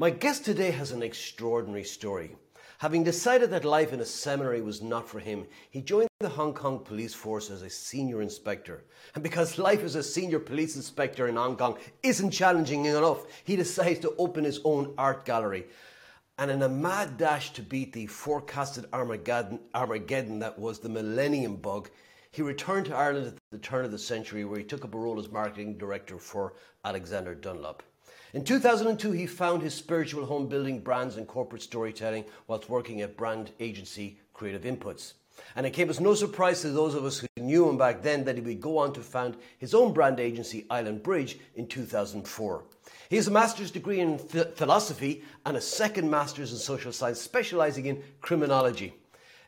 My guest today has an extraordinary story. Having decided that life in a seminary was not for him, he joined the Hong Kong police force as a senior inspector. And because life as a senior police inspector in Hong Kong isn't challenging enough, he decides to open his own art gallery. And in a mad dash to beat the forecasted Armageddon, Armageddon that was the millennium bug, he returned to Ireland at the turn of the century where he took up a role as marketing director for Alexander Dunlop. In 2002, he found his spiritual home building brands and corporate storytelling whilst working at brand agency Creative Inputs. And it came as no surprise to those of us who knew him back then that he would go on to found his own brand agency, Island Bridge, in 2004. He has a master's degree in philosophy and a second master's in social science, specializing in criminology.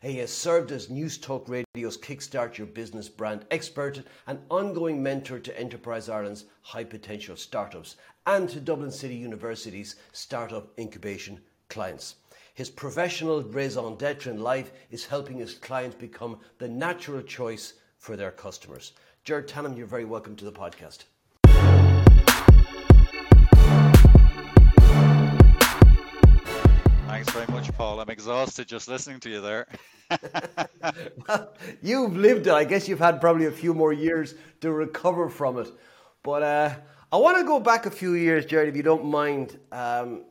He has served as News Talk Radio's Kickstart Your Business brand expert and ongoing mentor to Enterprise Ireland's high potential startups and to Dublin City University's startup incubation clients. His professional raison d'etre in life is helping his clients become the natural choice for their customers. Gerard Tannam, you're very welcome to the podcast. Thanks very much, Paul. I'm exhausted just listening to you there. well, you've lived it. I guess you've had probably a few more years to recover from it. But uh, I want to go back a few years, Gerard, if you don't mind. Um,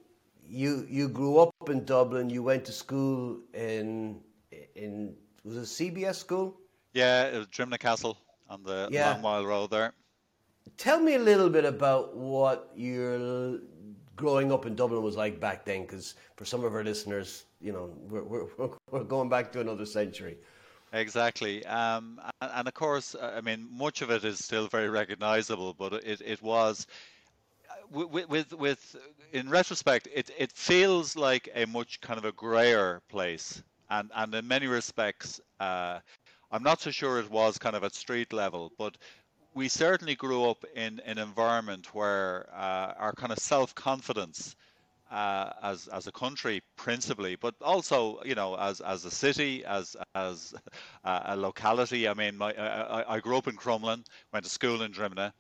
you you grew up in Dublin. You went to school in in was it CBS school? Yeah, it was Drimnagh Castle on the yeah. Long Mile Road there. Tell me a little bit about what your growing up in Dublin was like back then, because for some of our listeners, you know, we're, we're, we're going back to another century. Exactly. Um, and, of course, I mean, much of it is still very recognizable, but it, it was. Uh, with, with, with in retrospect, it, it feels like a much kind of a grayer place, and and in many respects, uh, I'm not so sure it was kind of at street level, but we certainly grew up in an environment where uh, our kind of self confidence uh, as as a country principally, but also you know as as a city, as as a locality. I mean, my, I, I grew up in Crumlin, went to school in Drimnagh,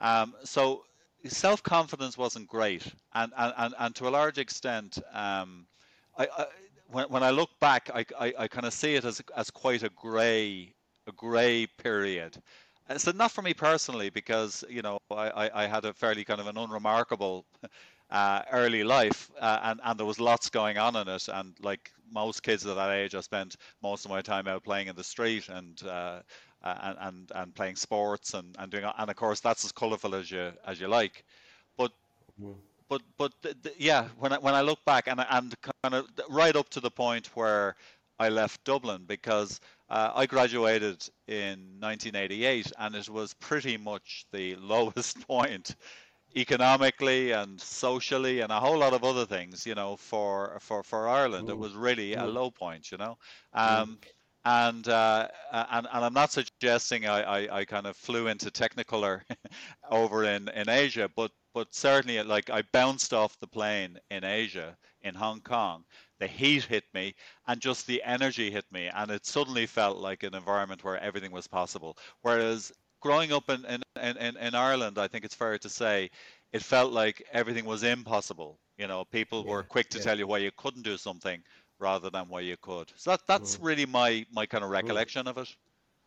um, so self confidence wasn't great, and and, and, and to a large extent, um, I, I, when when I look back, I I, I kind of see it as as quite a grey a grey period. So not for me personally, because you know I, I had a fairly kind of an unremarkable uh, early life, uh, and and there was lots going on in it. And like most kids at that age, I spent most of my time out playing in the street and uh, and, and and playing sports and, and doing and of course that's as colourful as you as you like. But mm. but but yeah, when I when I look back and and kind of right up to the point where I left Dublin because uh, I graduated in 1988 and it was pretty much the lowest point economically and socially and a whole lot of other things you know for for for Ireland mm. it was really mm. a low point you know um, mm. and uh, and and I'm not suggesting I, I, I kind of flew into technicolor over in in Asia but but certainly like I bounced off the plane in Asia in Hong Kong the heat hit me and just the energy hit me and it suddenly felt like an environment where everything was possible whereas growing up in, in, in, in Ireland, I think it's fair to say, it felt like everything was impossible. You know, people yeah, were quick to yeah. tell you why you couldn't do something rather than why you could. So that, that's mm. really my, my kind of recollection mm. of it.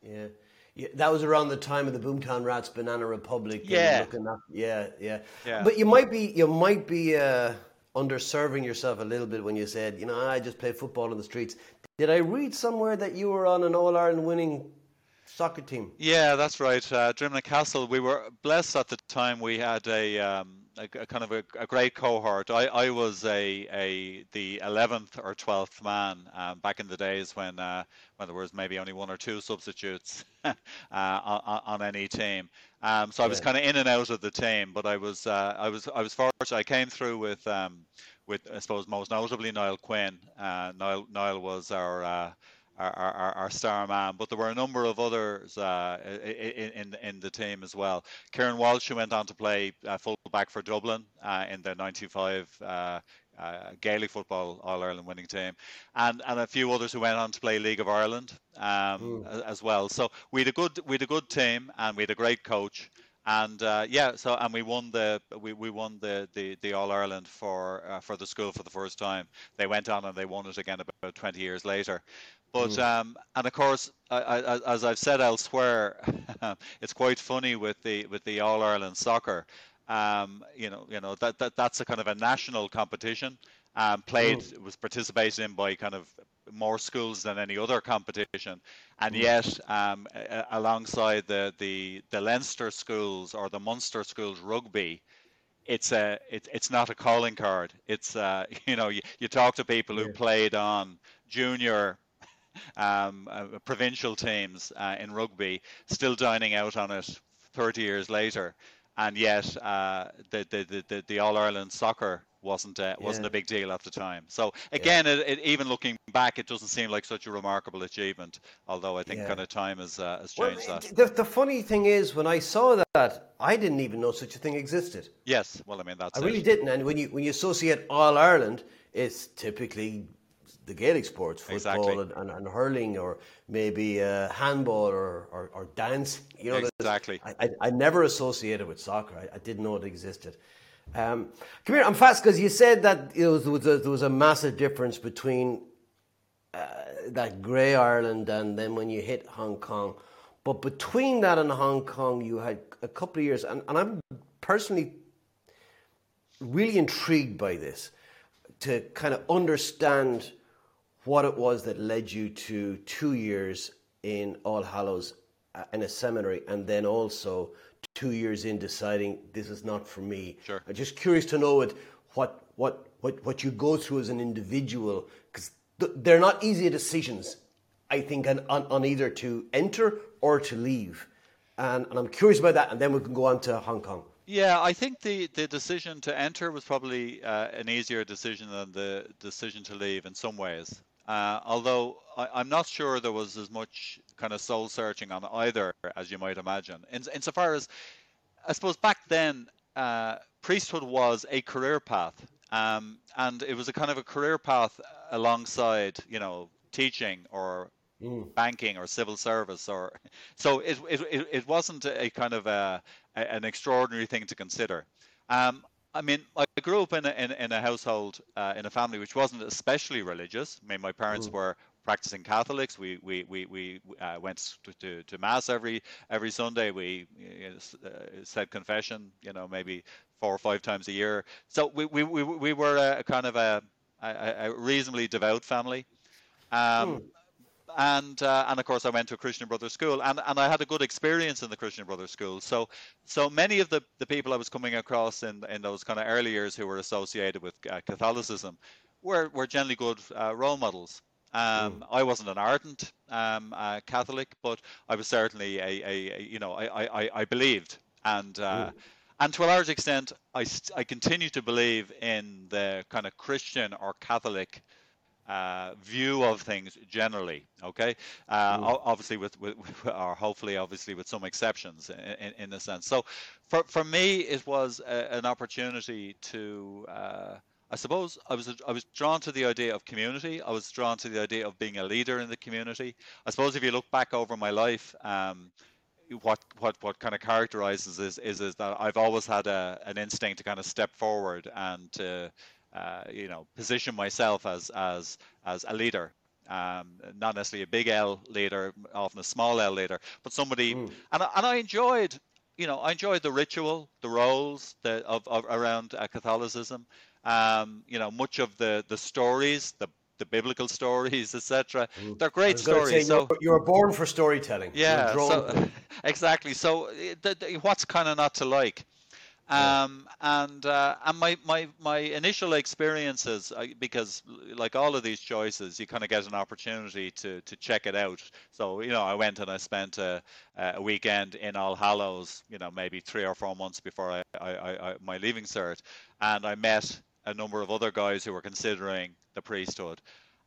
Yeah. Yeah, that was around the time of the Boomtown Rats, Banana Republic. Yeah, at, yeah, yeah, yeah. But you might be, you might be uh, underserving yourself a little bit when you said, you know, I just play football in the streets. Did I read somewhere that you were on an All Ireland winning soccer team. Yeah, that's right. Uh, Drimnagh Castle. We were blessed at the time. We had a, um, a, a kind of a, a, great cohort. I, I was a, a the 11th or 12th man um, back in the days when uh, when there was maybe only one or two substitutes uh, on, on, any team. Um, so I was yeah. kind of in and out of the team, but I was uh, I was I was fortunate. I came through with um, with I suppose most notably Niall Quinn. Uh, Niall Niall was our uh, our, our, our star man, but there were a number of others uh, in, in, in the team as well. Kieran Walsh, who went on to play uh, fullback for Dublin uh, in the 95 uh, uh, Gaelic football All Ireland winning team, and and a few others who went on to play League of Ireland um, as well. So we had a good we had a good team and we had a great coach. And uh, yeah, so and we won the we, we won the, the, the All Ireland for uh, for the school for the first time. They went on and they won it again about 20 years later. But mm. um, and of course, I, I, as I've said elsewhere, it's quite funny with the with the All Ireland soccer. Um, you know, you know that, that that's a kind of a national competition. Um, played mm. was participated in by kind of more schools than any other competition, and mm. yet um, alongside the, the the Leinster schools or the Munster schools rugby, it's a it, it's not a calling card. It's uh, you know you, you talk to people who yeah. played on junior um, uh, provincial teams uh, in rugby, still dining out on it 30 years later, and yet uh, the, the, the, the All Ireland soccer wasn't uh, wasn't yeah. a big deal at the time. So again, yeah. it, it, even looking back, it doesn't seem like such a remarkable achievement. Although I think yeah. kind of time has uh, has changed well, that. The, the funny thing is, when I saw that, I didn't even know such a thing existed. Yes, well, I mean that's. I it. really didn't, and when you when you associate All Ireland, it's typically the Gaelic sports, football exactly. and, and, and, hurling, or maybe uh, handball or, or, or, dance. You know, exactly. I, I, I, never associated with soccer. I, I didn't know it existed. Um, come here, I'm fast because you said that was, there, was a, there was a massive difference between uh, that grey Ireland and then when you hit Hong Kong. But between that and Hong Kong, you had a couple of years, and, and I'm personally really intrigued by this to kind of understand what it was that led you to two years in All Hallows in a seminary and then also two years in deciding this is not for me. Sure. I'm just curious to know it, what, what, what, what you go through as an individual because th- they're not easy decisions, I think, on, on, on, either to enter or to leave. And, and I'm curious about that, and then we can go on to Hong Kong. Yeah, I think the, the decision to enter was probably uh, an easier decision than the decision to leave in some ways. Uh, although I, am not sure there was as much kind of soul searching on either as you might imagine. In, insofar as, I suppose back then, uh, priesthood was a career path, um, and it was a kind of a career path alongside, you know, teaching or mm. banking or civil service, or so it it, it wasn't a kind of a, an extraordinary thing to consider. Um, I mean, I grew up in a, in, in a household, uh, in a family which wasn't especially religious. I mean, my parents mm. were practicing Catholics. We we we, we uh, went to, to, to, mass every every Sunday. We uh, said confession, you know, maybe four or five times a year. So we we, we, we were a kind of a, a, a reasonably devout family. Um, mm and uh, and of course I went to a Christian Brothers school, and, and I had a good experience in the Christian Brothers school. So so many of the, the people I was coming across in in those kind of early years who were associated with uh, Catholicism were were generally good uh, role models. Um, mm. I wasn't an ardent um, uh, Catholic, but I was certainly a, a, a you know I, I, I believed and. Mm. And to a large extent, I, I continue to believe in the kind of Christian or Catholic uh, view of things generally. Okay, uh, mm. obviously with, with, or hopefully obviously with some exceptions in, in a sense. So for for me, it was a, an opportunity to. Uh, I suppose I was I was drawn to the idea of community. I was drawn to the idea of being a leader in the community. I suppose if you look back over my life, um, what what what kind of characterizes is, is is that I've always had a an instinct to kind of step forward and to uh, you know, position myself as as as a leader. Um, not necessarily a big L leader, often a small L leader, but somebody. Mm. And and I enjoyed, you know, I enjoyed the ritual, the roles the, of, of around uh, Catholicism. Um, you know, much of the the stories, the the biblical stories, etc. Mm. They're great stories. so you were born for storytelling. Yeah, so, exactly. So the, the, what's kind of not to like? Um, and uh, and my, my, my initial experiences, because like all of these choices, you kind of get an opportunity to, to check it out. So you know, I went and I spent a, a weekend in All Hallows, you know, maybe three or four months before I, I, I, my leaving cert, and I met a number of other guys who were considering the priesthood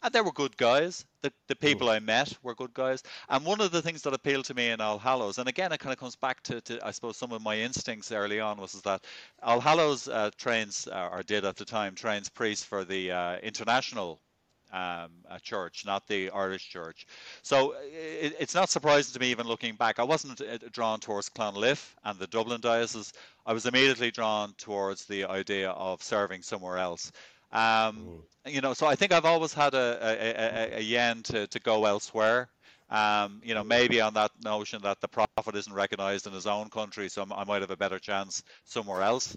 and they were good guys. The the people I met were good guys. And one of the things that appealed to me in All Hallows, and again, it kind of comes back to, to I suppose some of my instincts early on was is that All Hallows uh, trains uh, or did at the time trains priests for the uh, international um, church, not the Irish church. So it, it's not surprising to me, even looking back. I wasn't uh, drawn towards Clonliffe and the Dublin diocese. I was immediately drawn towards the idea of serving somewhere else. Um, mm. You know, so I think I've always had a, a, a, a yen to, to go elsewhere. Um, you know, maybe on that notion that the prophet isn't recognized in his own country, so I might have a better chance somewhere else.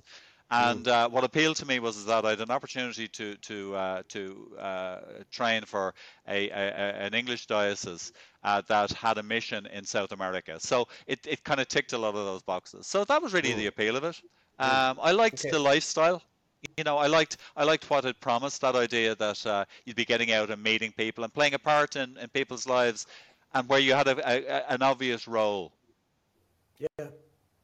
And uh, what appealed to me was that I had an opportunity to to uh, to uh, train for a, a, an English diocese uh, that had a mission in South America. So it, it kind of ticked a lot of those boxes. So that was really mm. the appeal of it. Um, I liked okay. the lifestyle. You know, I liked I liked what it promised. That idea that uh, you'd be getting out and meeting people and playing a part in, in people's lives, and where you had a, a, an obvious role. Yeah,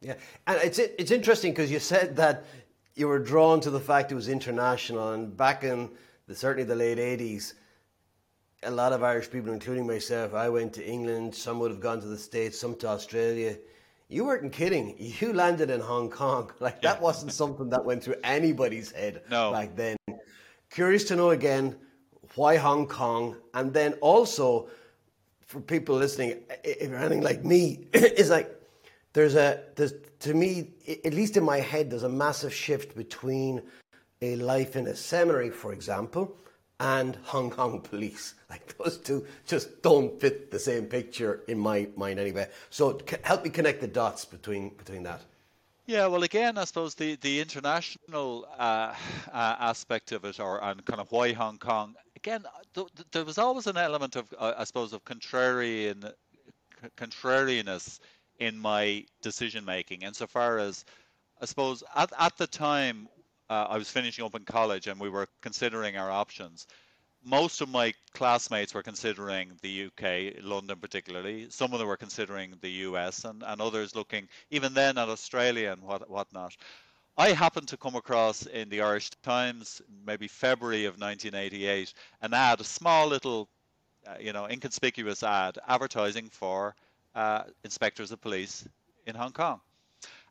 yeah, and it's it's interesting because you said that you were drawn to the fact it was international. And back in the, certainly the late 80s, a lot of Irish people, including myself, I went to England, some would have gone to the States, some to Australia. You weren't kidding. You landed in Hong Kong. Like that wasn't something that went through anybody's head no. back then. Curious to know again why Hong Kong, and then also for people listening, if you're anything like me, is like there's a there's to me at least in my head there's a massive shift between a life in a seminary for example and hong kong police like those two just don't fit the same picture in my mind anyway so help me connect the dots between between that yeah, well, again, I suppose the the international uh, uh, aspect of it, or and kind of why Hong Kong. Again, th- th- there was always an element of, uh, I suppose, of contrarian contrariness in my decision making insofar as I suppose at, at the time uh, I was finishing up in college and we were considering our options. Most of my classmates were considering the UK, London particularly. Some of them were considering the US, and, and others looking even then at Australia and what whatnot. I happened to come across in the Irish Times, maybe February of 1988, an ad, a small little, uh, you know, inconspicuous ad advertising for uh, inspectors of police in Hong Kong.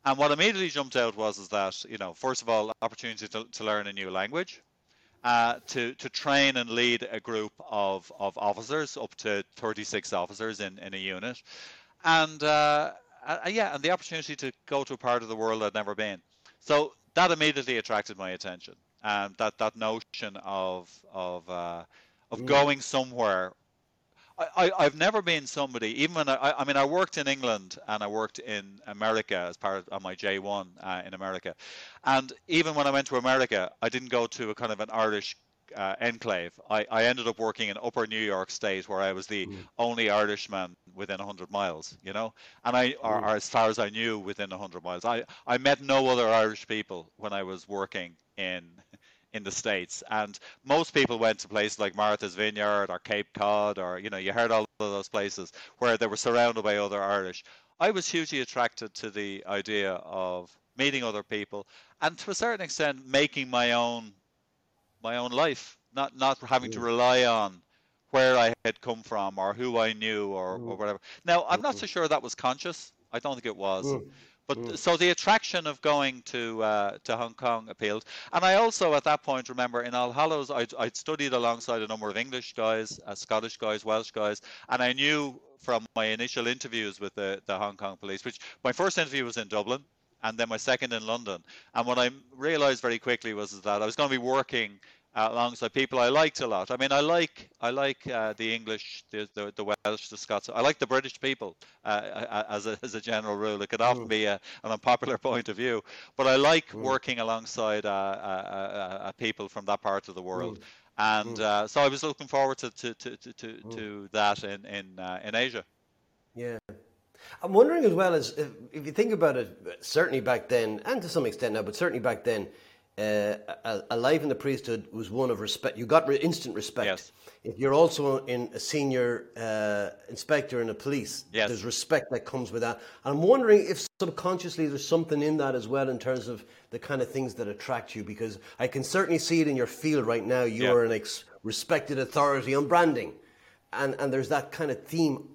And what immediately jumped out was is that you know first of all opportunity to, to learn a new language, uh, to to train and lead a group of, of officers up to 36 officers in, in a unit, and uh, uh, yeah, and the opportunity to go to a part of the world I'd never been. So that immediately attracted my attention. and that that notion of of uh, of mm. going somewhere I, I, have never been somebody, even when I, I mean, I worked in England and I worked in America as part of my J1 uh, in America. And even when I went to America, I didn't go to a kind of an Irish uh, enclave. I, I ended up working in upper New York State where I was the mm. only Irishman within 100 miles, you know, and I, or, or, as far as I knew, within 100 miles. I, I met no other Irish people when I was working in in the states. And most people went to places like martha's vineyard or cape cod or you know you heard all of those places where they were surrounded by other irish. I was hugely attracted to the idea of meeting other people and to a certain extent making my own my own life not not having to mm. rely on where i had come from or who i knew or, or mm. whatever. Now i'm not mm. so sure that was conscious. I don't think it was but mm. so the attraction of going to uh, to Hong Kong appealed, and I also at that point remember in All Hallows I'd, I'd studied alongside a number of English guys, uh, Scottish guys, Welsh guys, and I knew from my initial interviews with the, the Hong Kong police, which my first interview was in Dublin, and then my second in London, and what I realised very quickly was that I was going to be working alongside people I liked a lot. I mean, I like I like uh, the English, the, the, the Welsh, the Scots. I like the British people uh, as a as a general rule. It could often be a, an unpopular point of view, but I like working alongside uh, uh, uh, people from that part of the world. And so I was looking forward to to, to, to, to that in in in Asia. Yeah. I'm wondering as well as if, if you think about it, certainly back then, and to some extent now, but certainly back then, uh, a, a, life in the priesthood was one of respect. You got re- instant respect. Yes. If you're also in a senior uh, inspector in the police, yes. there's respect that comes with that. And I'm wondering if subconsciously there's something in that as well in terms of the kind of things that attract you, because I can certainly see it in your field right now. You are an ex- respected authority on branding, and and there's that kind of theme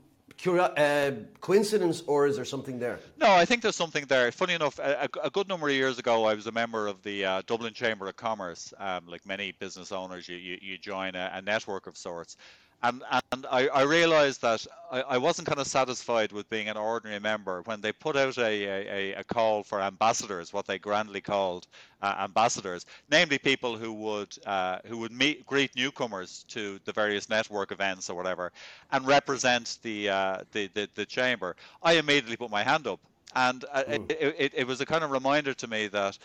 uh, coincidence or is there something there? No, I think there's something there. Funny enough, a, a good number of years ago, I was a member of the uh, Dublin Chamber of Commerce. Um, like many business owners, you, you, you join a, a network of sorts and and I, I realized that I, I wasn't kind of satisfied with being an ordinary member when they put out a, a, a call for ambassadors, what they grandly called uh, ambassadors, namely people who would uh, who would meet greet newcomers to the various network events or whatever, and represent the uh, the, the, the chamber. I immediately put my hand up, and mm. it, it, it was a kind of reminder to me that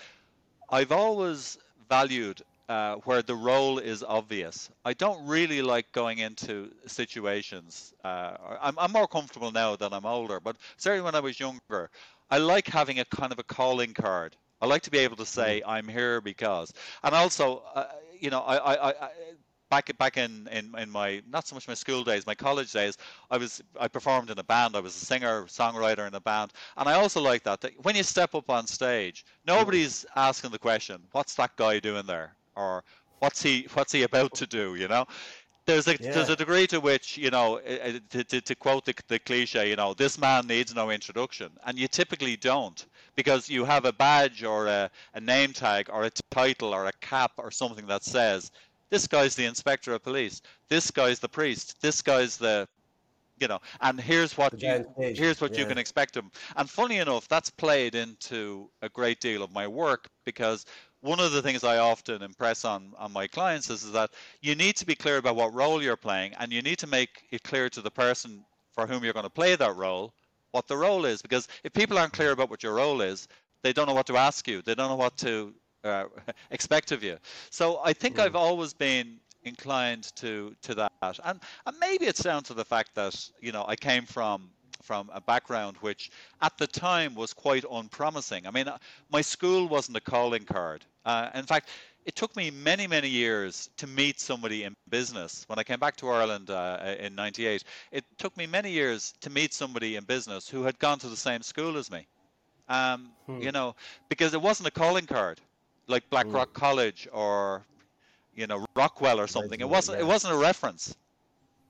I've always valued uh, where the role is obvious. I don't really like going into situations. Uh, I'm, I'm more comfortable now that I'm older, but certainly when I was younger, I like having a kind of a calling card. I like to be able to say mm. I'm here because, and also, uh, you know, I, I, I, back back in, in in my not so much my school days, my college days, I was I performed in a band. I was a singer, songwriter in a band, and I also like that, that when you step up on stage, nobody's asking the question, "What's that guy doing there?" Or what's he what's he about to do you know there's a yeah. there's a degree to which you know eh, eh, to, to, to quote the, the cliche you know this man needs no introduction and you typically don't because you have a badge or a, a name tag or a title or a cap or something that says this guy's the inspector of police this guy's the priest this guy's the you know and here's what you here's what yeah. you can expect him and funny enough that's played into a great deal of my work because one of the things I often impress on, on my clients is, is that you need to be clear about what role you're playing and you need to make it clear to the person for whom you're going to play that role what the role is. Because if people aren't clear about what your role is, they don't know what to ask you, they don't know what to uh, expect of you. So I think I've always been inclined to to that and and maybe it's down to the fact that you know I came from from a background which at the time was quite unpromising. I mean, uh, my school wasn't a calling card. Uh, in fact, it took me many, many years to meet somebody in business. When I came back to Ireland uh, in 98, it took me many years to meet somebody in business who had gone to the same school as me. Um, hmm. You know, because it wasn't a calling card like Blackrock hmm. College or, you know, Rockwell or something. It wasn't. It wasn't a reference.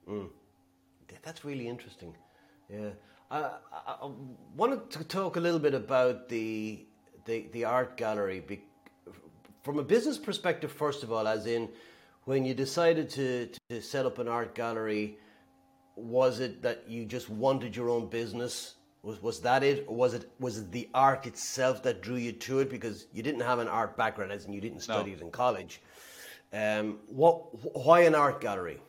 Hmm. That's really interesting. Yeah. Uh, I, I, wanted to talk a little bit about the the, the art gallery be, from a business perspective. First of all, as in when you decided to, to set up an art gallery, was it that you just wanted your own business? Was was that it, or was it was it the art itself that drew you to it? Because you didn't have an art background, as in you didn't study no. it in college. Um, what? Why an art gallery?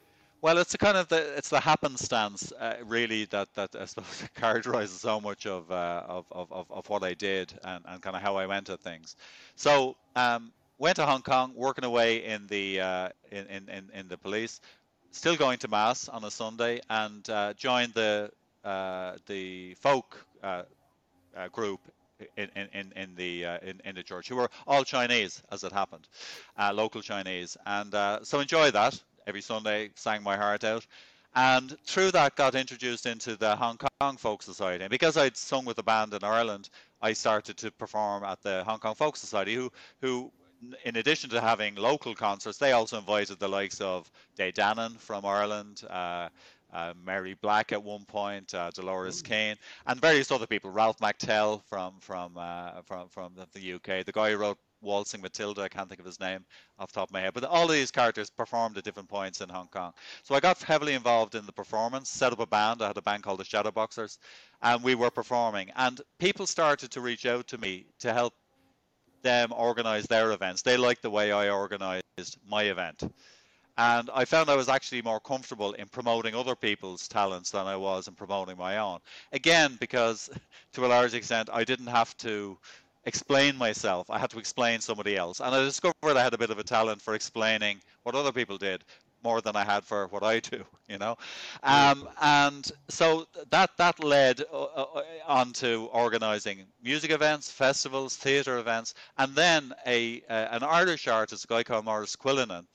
Well, it's a kind of the it's the happenstance uh, really that that I suppose characterizes so much of, uh, of, of of what I did and, and kind of how I went at things. So um, went to Hong Kong, working away in the uh, in, in in the police, still going to mass on a Sunday, and uh, joined the uh, the folk uh, group in, in, in the uh, in, in the church who were all Chinese as it happened, uh, local Chinese, and uh, so enjoy that every Sunday, sang my heart out. And through that, got introduced into the Hong Kong Folk Society. And because I'd sung with a band in Ireland, I started to perform at the Hong Kong Folk Society, who, who in addition to having local concerts, they also invited the likes of De Dannan from Ireland, uh, uh, Mary Black at one point, uh, Dolores Keane, and various other people. Ralph McTell from from uh, from from the UK, the guy who wrote Waltzing Matilda. I can't think of his name off the top of my head. But all of these characters performed at different points in Hong Kong. So I got heavily involved in the performance, set up a band. I had a band called the Shadowboxers, and we were performing. And people started to reach out to me to help them organize their events. They liked the way I organized my event. And I found I was actually more comfortable in promoting other people's talents than I was in promoting my own. Again, because to a large extent, I didn't have to explain myself. I had to explain somebody else. And I discovered I had a bit of a talent for explaining what other people did more than I had for what I do, you know. Um, and so that that led uh, uh, on to organizing music events, festivals, theatre events, and then a uh, an Irish artist, a guy called Maurice Quillinan,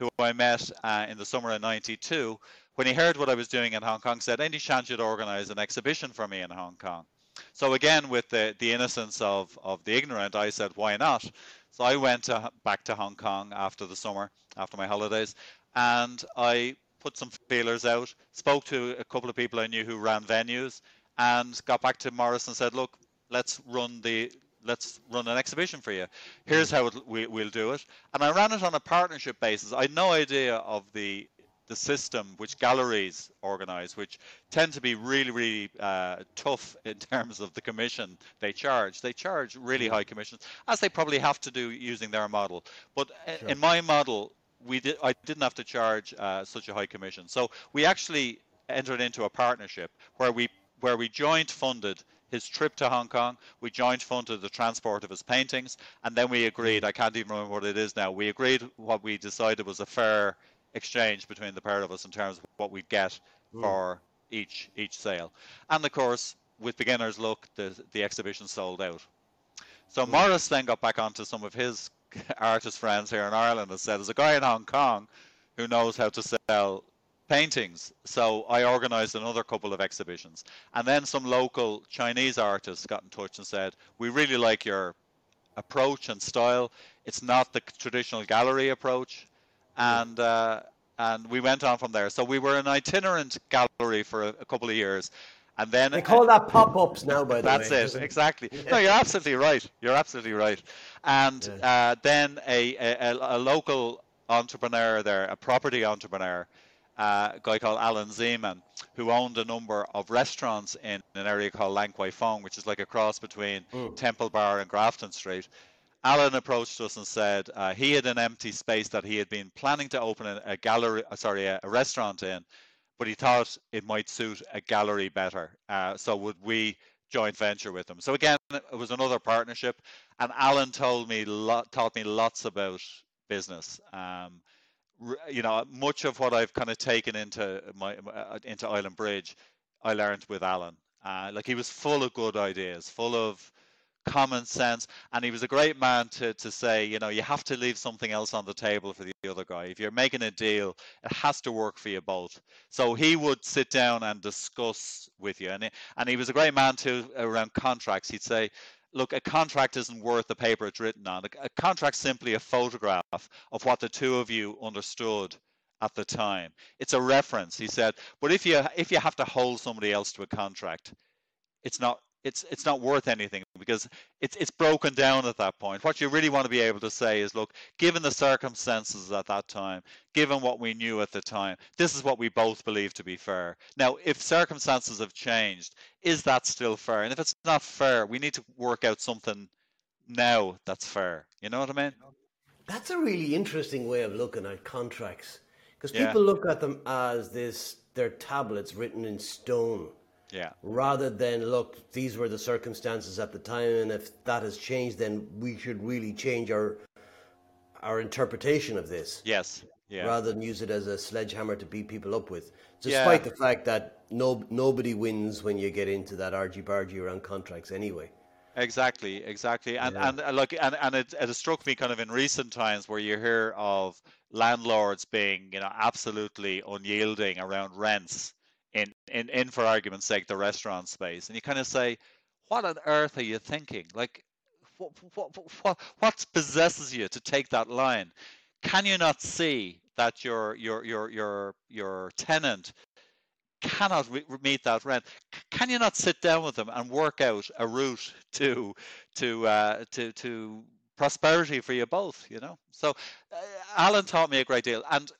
who I met uh, in the summer of '92. When he heard what I was doing in Hong Kong, said, "Any chance you'd organise an exhibition for me in Hong Kong?" So again, with the, the innocence of, of the ignorant, I said, why not? So I went to, back to Hong Kong after the summer, after my holidays, and I put some feelers out, spoke to a couple of people I knew who ran venues, and got back to Maurice and said, "Look, let's run the let's run an exhibition for you. Here's mm. how it, we, we'll do it." And I ran it on a partnership basis. I had no idea of the the system which galleries organise, which tend to be really, really uh, tough in terms of the commission they charge. They charge really high commissions, as they probably have to do using their model. But uh, sure. in my model, we did, I didn't have to charge uh, such a high commission. So we actually entered into a partnership where we where we joint funded his trip to Hong Kong. We joint funded the transport of his paintings, and then we agreed. I can't even remember what it is now. We agreed what we decided was a fair exchange between the pair of us in terms of what we'd get mm. for each each sale. And of course, with beginner's luck, the the exhibition sold out. So mm. Maurice then got back onto some of his artist friends here in Ireland and said, "There's a guy in Hong Kong who knows how to sell paintings." So I organised another couple of exhibitions, and then some local Chinese artists got in touch and said, "We really like your approach and style. It's not the traditional gallery approach and uh, and we went on from there. So we were an itinerant gallery for a, a couple of years, and then they call that pop-ups now. By the that's way, that's it exactly. No, you're absolutely right. You're absolutely right. And uh, then a, a, a local entrepreneur there, a property entrepreneur, uh, a guy called Alan Zeman, who owned a number of restaurants in an area called Lan Kwai Fong, which is like a cross between. Temple Bar and Grafton Street. Alan approached us and said uh, he had an empty space that he had been planning to open a, a gallery, uh, sorry, a, a, restaurant in, but he thought it might suit a gallery better. Uh, so would we joint venture with him? So again, it was another partnership, and Alan told me taught me lots about business. Um, you know, much of what I've kind of taken into my uh, into Island Bridge, I learned with Alan. Uh, like he was full of good ideas, full of common sense and he was a great man to, to say you know you have to leave something else on the table for the other guy. If you're making a deal it has to work for you both. So he would sit down and discuss with you and, he, and he was a great man too around contracts. He'd say look a contract isn't worth the paper it's written on. A, a contract's simply a photograph of what the two of you understood at the time. It's a reference. He said but if you if you have to hold somebody else to a contract it's not it's it's not worth anything because it's it's broken down at that point. What you really want to be able to say is, look, given the circumstances at that time, given what we knew at the time, this is what we both believe to be fair. Now, if circumstances have changed, is that still fair? And if it's not fair, we need to work out something now that's fair. You know what I mean? That's a really interesting way of looking at contracts because people yeah. look at them as this they're tablets written in stone yeah. Rather than look, these were the circumstances at the time, and if that has changed, then we should really change our our interpretation of this. Yes. Yeah. Rather than use it as a sledgehammer to beat people up with, despite yeah. the fact that no nobody wins when you get into that argy bargy around contracts anyway. Exactly, exactly, and yeah. and uh, look, and and it, it has struck me kind of in recent times where you hear of landlords being, you know, absolutely unyielding around rents in, in, for argument's sake, the restaurant space. And you kind of say, what on earth are you thinking? Like, what, what, what, what possesses you to take that line? Can you not see that your, your, your, your, your tenant cannot re- meet that rent. Can you not sit down with them and work out a route to to uh, to to prosperity for you both? You know. So uh, Alan taught me a great deal, and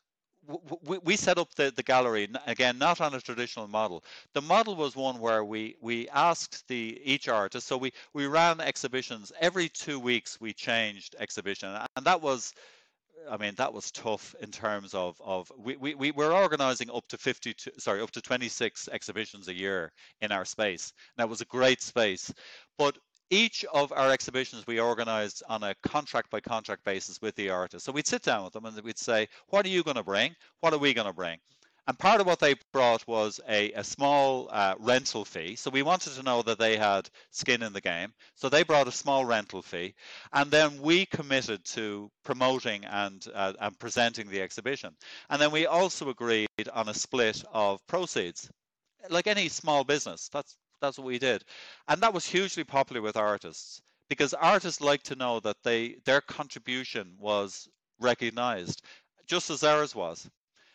we set up the, the gallery again not on a traditional model. The model was one where we we asked the each artist so we we ran exhibitions. Every two weeks we changed exhibition and that was I mean that was tough in terms of of we, we, we were organizing up to 50 sorry up to 26 exhibitions a year in our space. That was a great space. But each of our exhibitions we organized on a contract by contract basis with the artist. So we'd sit down with them and we'd say, what are you going to bring? What are we going to bring? And part of what they brought was a, a small uh, rental fee. So we wanted to know that they had skin in the game. So they brought a small rental fee. And then we committed to promoting and, uh, and presenting the exhibition. And then we also agreed on a split of proceeds. Like any small business, that's that's what we did. And that was hugely popular with artists because artists like to know that they their contribution was recognized just as ours was.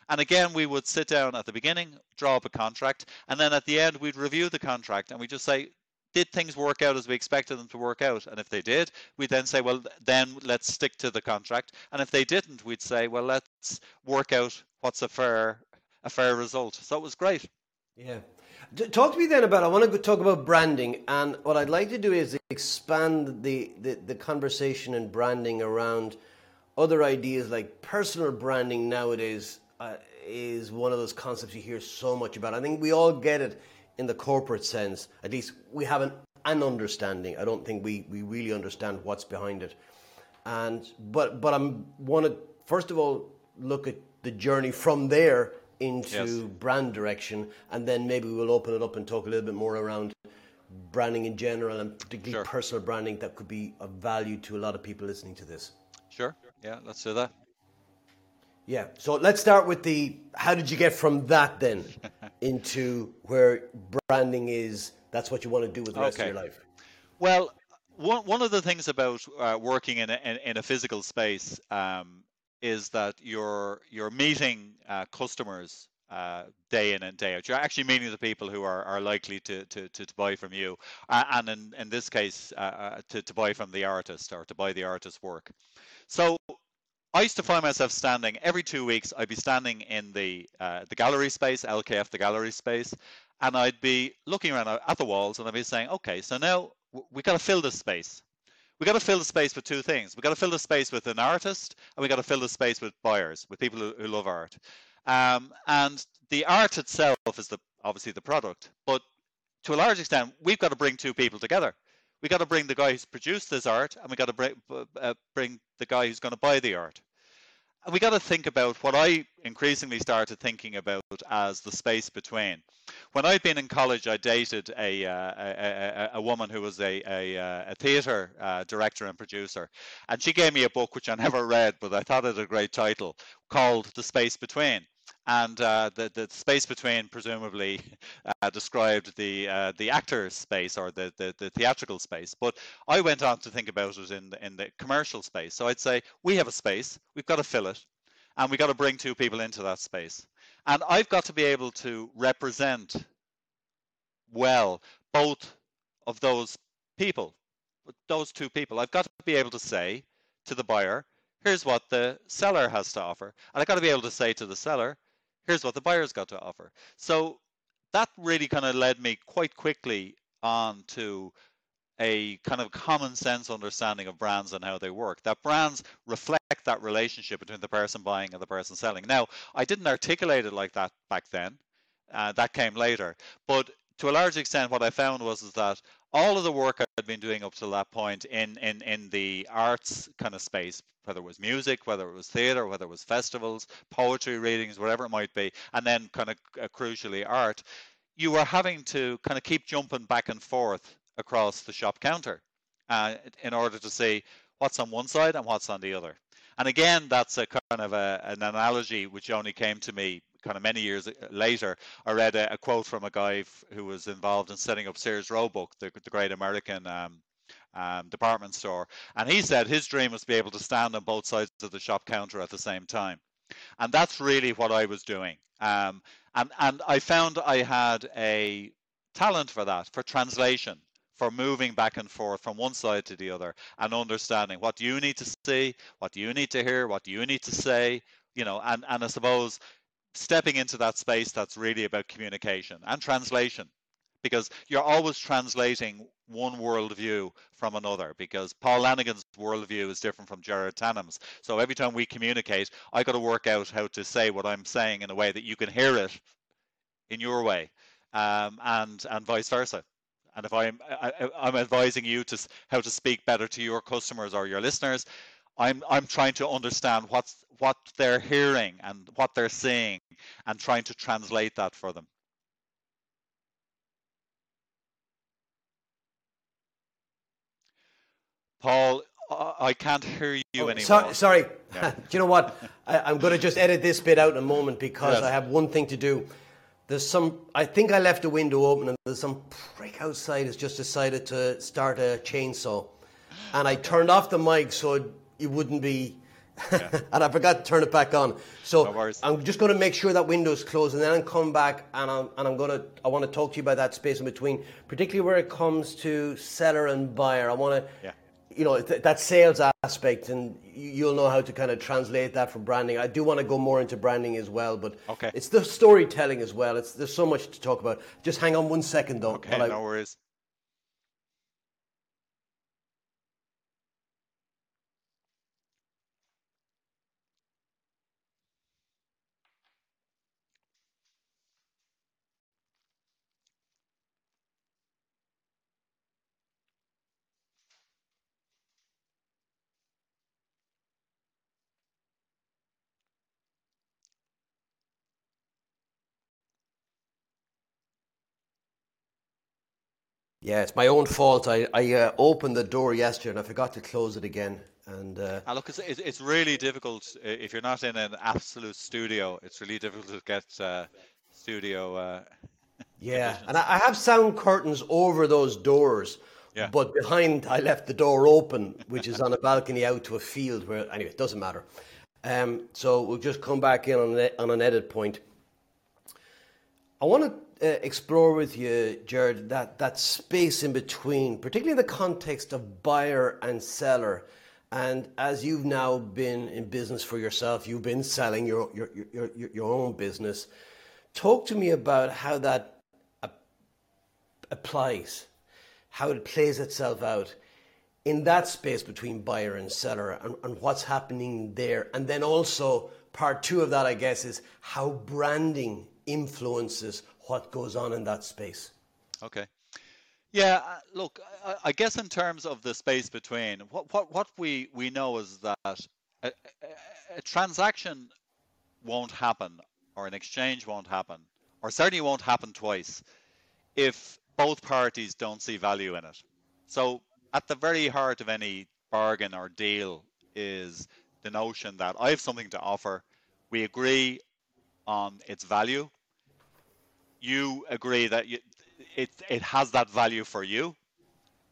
And again, we would sit down at the beginning, draw up a contract, and then at the end, we'd review the contract and we just say, did things work out as we expected them to work out? And if they did, we'd then say, well, then let's stick to the contract. And if they didn't, we'd say, well, let's work out what's a fair a fair result. So it was great. Yeah. Talk to me then about. I want to talk about branding, and what I'd like to do is expand the, the, the conversation and branding around other ideas like personal branding nowadays uh, is one of those concepts you hear so much about. I think we all get it in the corporate sense. At least we have an, an understanding. I don't think we, we really understand what's behind it. And but but I'm want to first of all look at the journey from there into yes. brand direction, and then maybe we'll open it up and talk a little bit more around branding in general and particularly sure. personal branding that could be of value to a lot of people listening to this. Sure. Yeah, let's do that. Yeah. So let's start with the how did you get from that then into where branding is that's what you want to do with the rest okay. of your life? Well, one, one of the things about uh, working in a, in, in, a physical space um, is that you're you're meeting uh, customers uh, day in and day out. You're actually meeting the people who are, are likely to, to, to, buy from you, uh, and in, in this case, uh, uh, to, to buy from the artist or to buy the artist's work. So I used to find myself standing every two weeks. I'd be standing in the uh, the gallery space, LKF, the gallery space, and I'd be looking around at the walls, and I'd be saying, "Okay, so now we've got to fill this space we got to fill the space with two things. We got to fill the space with an artist, and we got to fill the space with buyers, with people who, who love art. Um, and the art itself is the obviously the product, but to a large extent, we've got to bring two people together. We got to bring the guy who's produced this art, and we got to bring uh, bring the guy who's going to buy the art we got to think about what I increasingly started thinking about as the space between. When I'd been in college, I dated a, uh, a, a, a, woman who was a, a, uh, a theatre uh, director and producer. And she gave me a book which I never read, but I thought it a great title called The Space Between and uh, the the space between presumably uh, described the uh, the actor space or the, the, the theatrical space. But I went on to think about it in the, in the commercial space. So I'd say we have a space, we've got to fill it, and we've got to bring two people into that space, and I've got to be able to represent well both of those people, those two people. I've got to be able to say to the buyer, here's what the seller has to offer. And I've got to be able to say to the seller, here's what the buyer's got to offer. So that really kind of led me quite quickly on to a kind of common sense understanding of brands and how they work. That brands reflect that relationship between the person buying and the person selling. Now, I didn't articulate it like that back then. Uh, that came later. But to a large extent, what I found was is that all of the work I'd been doing up to that point in, in, in the arts kind of space, whether it was music, whether it was theatre, whether it was festivals, poetry readings, whatever it might be, and then kind of uh, crucially art, you were having to kind of keep jumping back and forth across the shop counter uh, in order to see what's on one side and what's on the other. And again, that's a kind of a, an analogy which only came to me kind of many years later, I read a, a quote from a guy f- who was involved in setting up Sears Roebuck, the, the great American um, um, department store. And he said his dream was to be able to stand on both sides of the shop counter at the same time. And that's really what I was doing. Um, and, and I found I had a talent for that, for translation, for moving back and forth from one side to the other and understanding what do you need to see, what do you need to hear, what do you need to say, you know, and, and I suppose stepping into that space that's really about communication and translation because you're always translating one worldview from another because Paul Lanigan's worldview is different from Gerard Tannam's. So every time we communicate, I got to work out how to say what I'm saying in a way that you can hear it in your way, um, and and vice versa. And if I'm I, I'm advising you to how to speak better to your customers or your listeners, I'm I'm trying to understand what's what they're hearing and what they're seeing and trying to translate that for them. Paul, I can't hear you oh, anymore. So, sorry. Yeah. do you know what? I, am going to just edit this bit out in a moment because yes. I have one thing to do. There's some. I think I left the window open, and there's some prick outside has just decided to start a chainsaw, and I turned off the mic so it, wouldn't be Yeah. and I forgot to turn it back on. So no I'm just going to make sure that window's closed, and then I'm come back, and I'm and I'm going to I want to talk to you about that space in between, particularly where it comes to seller and buyer. I want to. Yeah. You know th- that sales aspect, and you'll know how to kind of translate that for branding. I do want to go more into branding as well, but okay. it's the storytelling as well. It's there's so much to talk about. Just hang on one second, though. Okay, no worries. Yeah, it's my own fault. I, I uh, opened the door yesterday and I forgot to close it again. And uh, look, it's, it's really difficult if you're not in an absolute studio. It's really difficult to get uh, studio. Uh, yeah, and I have sound curtains over those doors. Yeah. But behind, I left the door open, which is on a balcony out to a field where, anyway, it doesn't matter. Um, so we'll just come back in on, on an edit point. I want to uh, explore with you, Gerard, that, that space in between, particularly in the context of buyer and seller. And as you've now been in business for yourself, you've been selling your, your, your, your, own business. Talk to me about how that applies, how it plays itself out in that space between buyer and seller and, and what's happening there. And then also, part two of that, I guess, is how branding influences what goes on in that space. Okay. Yeah, uh, look, I, guess in terms of the space between, what what, what we, we know is that a, a transaction won't happen or an exchange won't happen or certainly won't happen twice if both parties don't see value in it. So at the very heart of any bargain or deal is the notion that I have something to offer. We agree on its value you agree that you, it it has that value for you,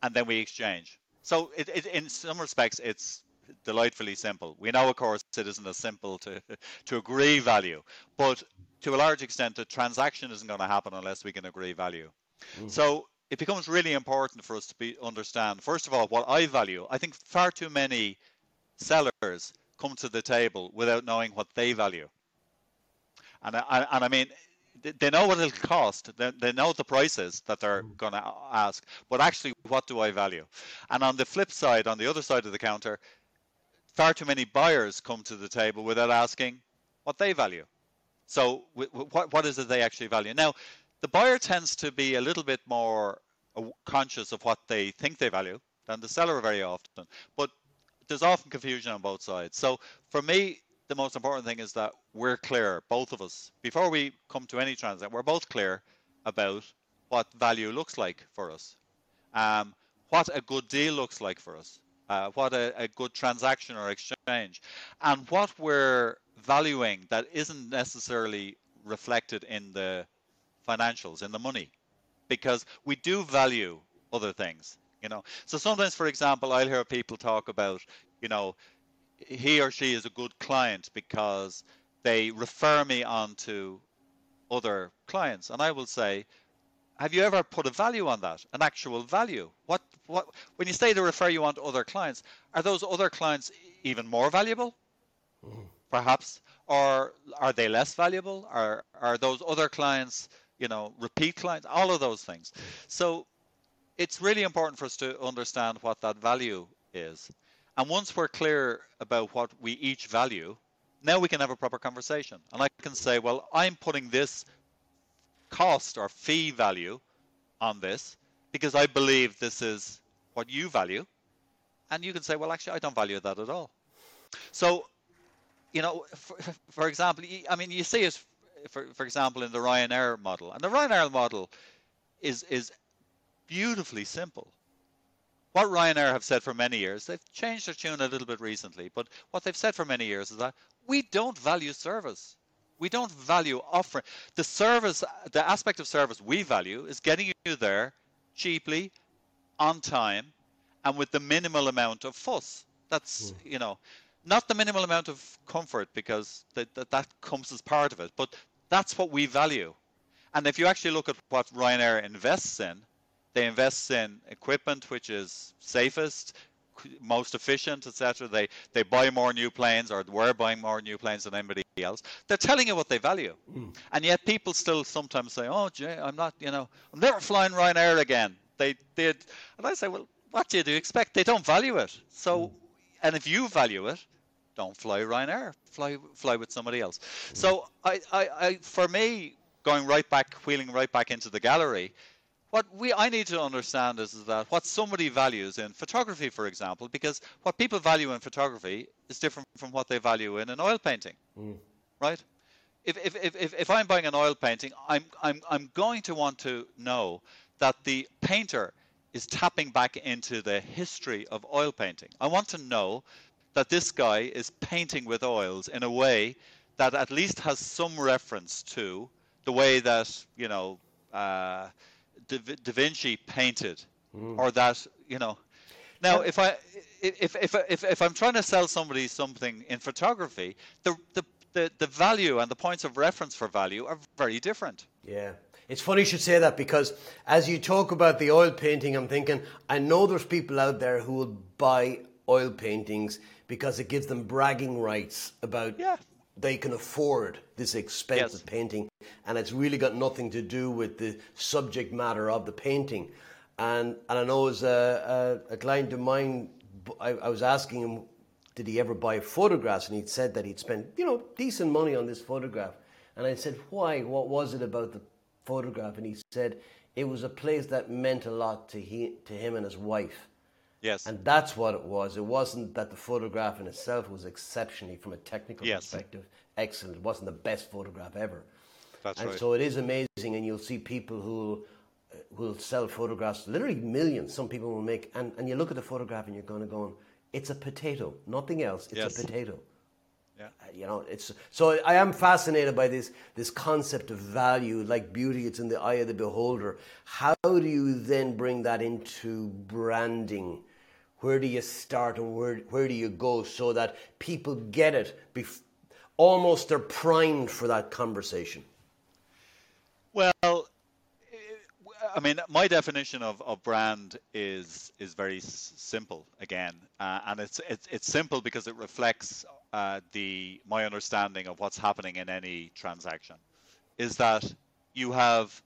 and then we exchange. So it, it in some respects it's delightfully simple. We know, of course, it isn't as simple to to agree value, but to a large extent, the transaction isn't going to happen unless we can agree value. Mm. So it becomes really important for us to be understand first of all what I value. I think far too many sellers come to the table without knowing what they value. And I, and I mean, they know what it'll cost. They, they know the prices that they're mm. going to ask. But actually, what do I value? And on the flip side, on the other side of the counter, far too many buyers come to the table without asking what they value. So, what what is it they actually value? Now, the buyer tends to be a little bit more conscious of what they think they value than the seller very often. But there's often confusion on both sides. So, for me, the most important thing is that we're clear, both of us, before we come to any transaction, we're both clear about what value looks like for us, um, what a good deal looks like for us, uh, what a, a good transaction or exchange, and what we're valuing that isn't necessarily reflected in the financials, in the money, because we do value other things you know. So sometimes for example i'll hear people talk about you know he or she is a good client because they refer me on to other clients. And i will say have you ever put a value on that? An actual value? What what when you say they refer you on to other clients are those other clients even more valuable? Mm. perhaps? Or are they less valuable? Are are those other clients you know repeat clients? All of those things. So it's really important for us to understand what that value is and once we're clear about what we each value, now we can have a proper conversation. And I can say, well, I'm putting this cost or fee value on this because I believe this is what you value. And you can say, well, actually, I don't value that at all. So, you know, for, for example, I mean, you see it, for, for example, in the Ryanair model. And the Ryanair model is, is beautifully simple what Ryanair have said for many years, they've changed their tune a little bit recently, but what they've said for many years is that we don't value service. We don't value offering. The service, the aspect of service we value is getting you there cheaply, on time, and with the minimal amount of fuss. That's, mm. you know, not the minimal amount of comfort because that, that, that comes as part of it, but that's what we value. And if you actually look at what Ryanair invests in, they invest in equipment which is safest, most efficient, etc. They they buy more new planes, or were buying more new planes than anybody else. They're telling you what they value, mm. and yet people still sometimes say, "Oh, Jay, I'm not, you know, I'm never flying Ryanair again." They did, and I say, "Well, what do you expect? They don't value it. So, mm. and if you value it, don't fly Ryanair. Fly fly with somebody else." So, I, I, I, for me, going right back, wheeling right back into the gallery what we I need to understand is, is that what somebody values in photography, for example, because what people value in photography is different from what they value in an oil painting, mm. right? If, if, if, if I'm buying an oil painting, I'm, I'm, I'm going to want to know that the painter is tapping back into the history of oil painting. I want to know that this guy is painting with oils in a way that at least has some reference to the way that, you know, uh, Da, da Vinci painted, mm. or that you know. Now, if I if, if if if I'm trying to sell somebody something in photography, the the the, the value and the points of reference for value are very different. Yeah. It's funny you should say that because as you talk about the oil painting, I'm thinking, I know there's people out there who will buy oil paintings because it gives them bragging rights about yeah they can afford this expensive yes. painting, and it's really got nothing to do with the subject matter of the painting. And and I know as a, a, a client of mine, I, I, was asking him, did he ever buy photographs? And he said that he'd spent you know decent money on this photograph. And I said, why? What was it about the photograph? And he said it was a place that meant a lot to he, to him and his wife. Yes. And that's what it was. It wasn't that the photograph in itself was exceptionally, from a technical yes. perspective, excellent. It wasn't the best photograph ever. That's and right. so it is amazing, and you'll see people who will sell photographs, literally millions. Some people will make, and, and you look at the photograph and you're going to go, it's a potato, nothing else. It's yes. a potato. Yeah. Uh, you know, it's so I am fascinated by this this concept of value, like beauty. It's in the eye of the beholder. How do you then bring that into branding? Where do you start and where, where do you go so that people get it bef- almost they're primed for that conversation well I mean, my definition of, of brand is is very s- simple again, uh, and it's, it's it's simple because it reflects uh, the my understanding of what's happening in any transaction. Is that you have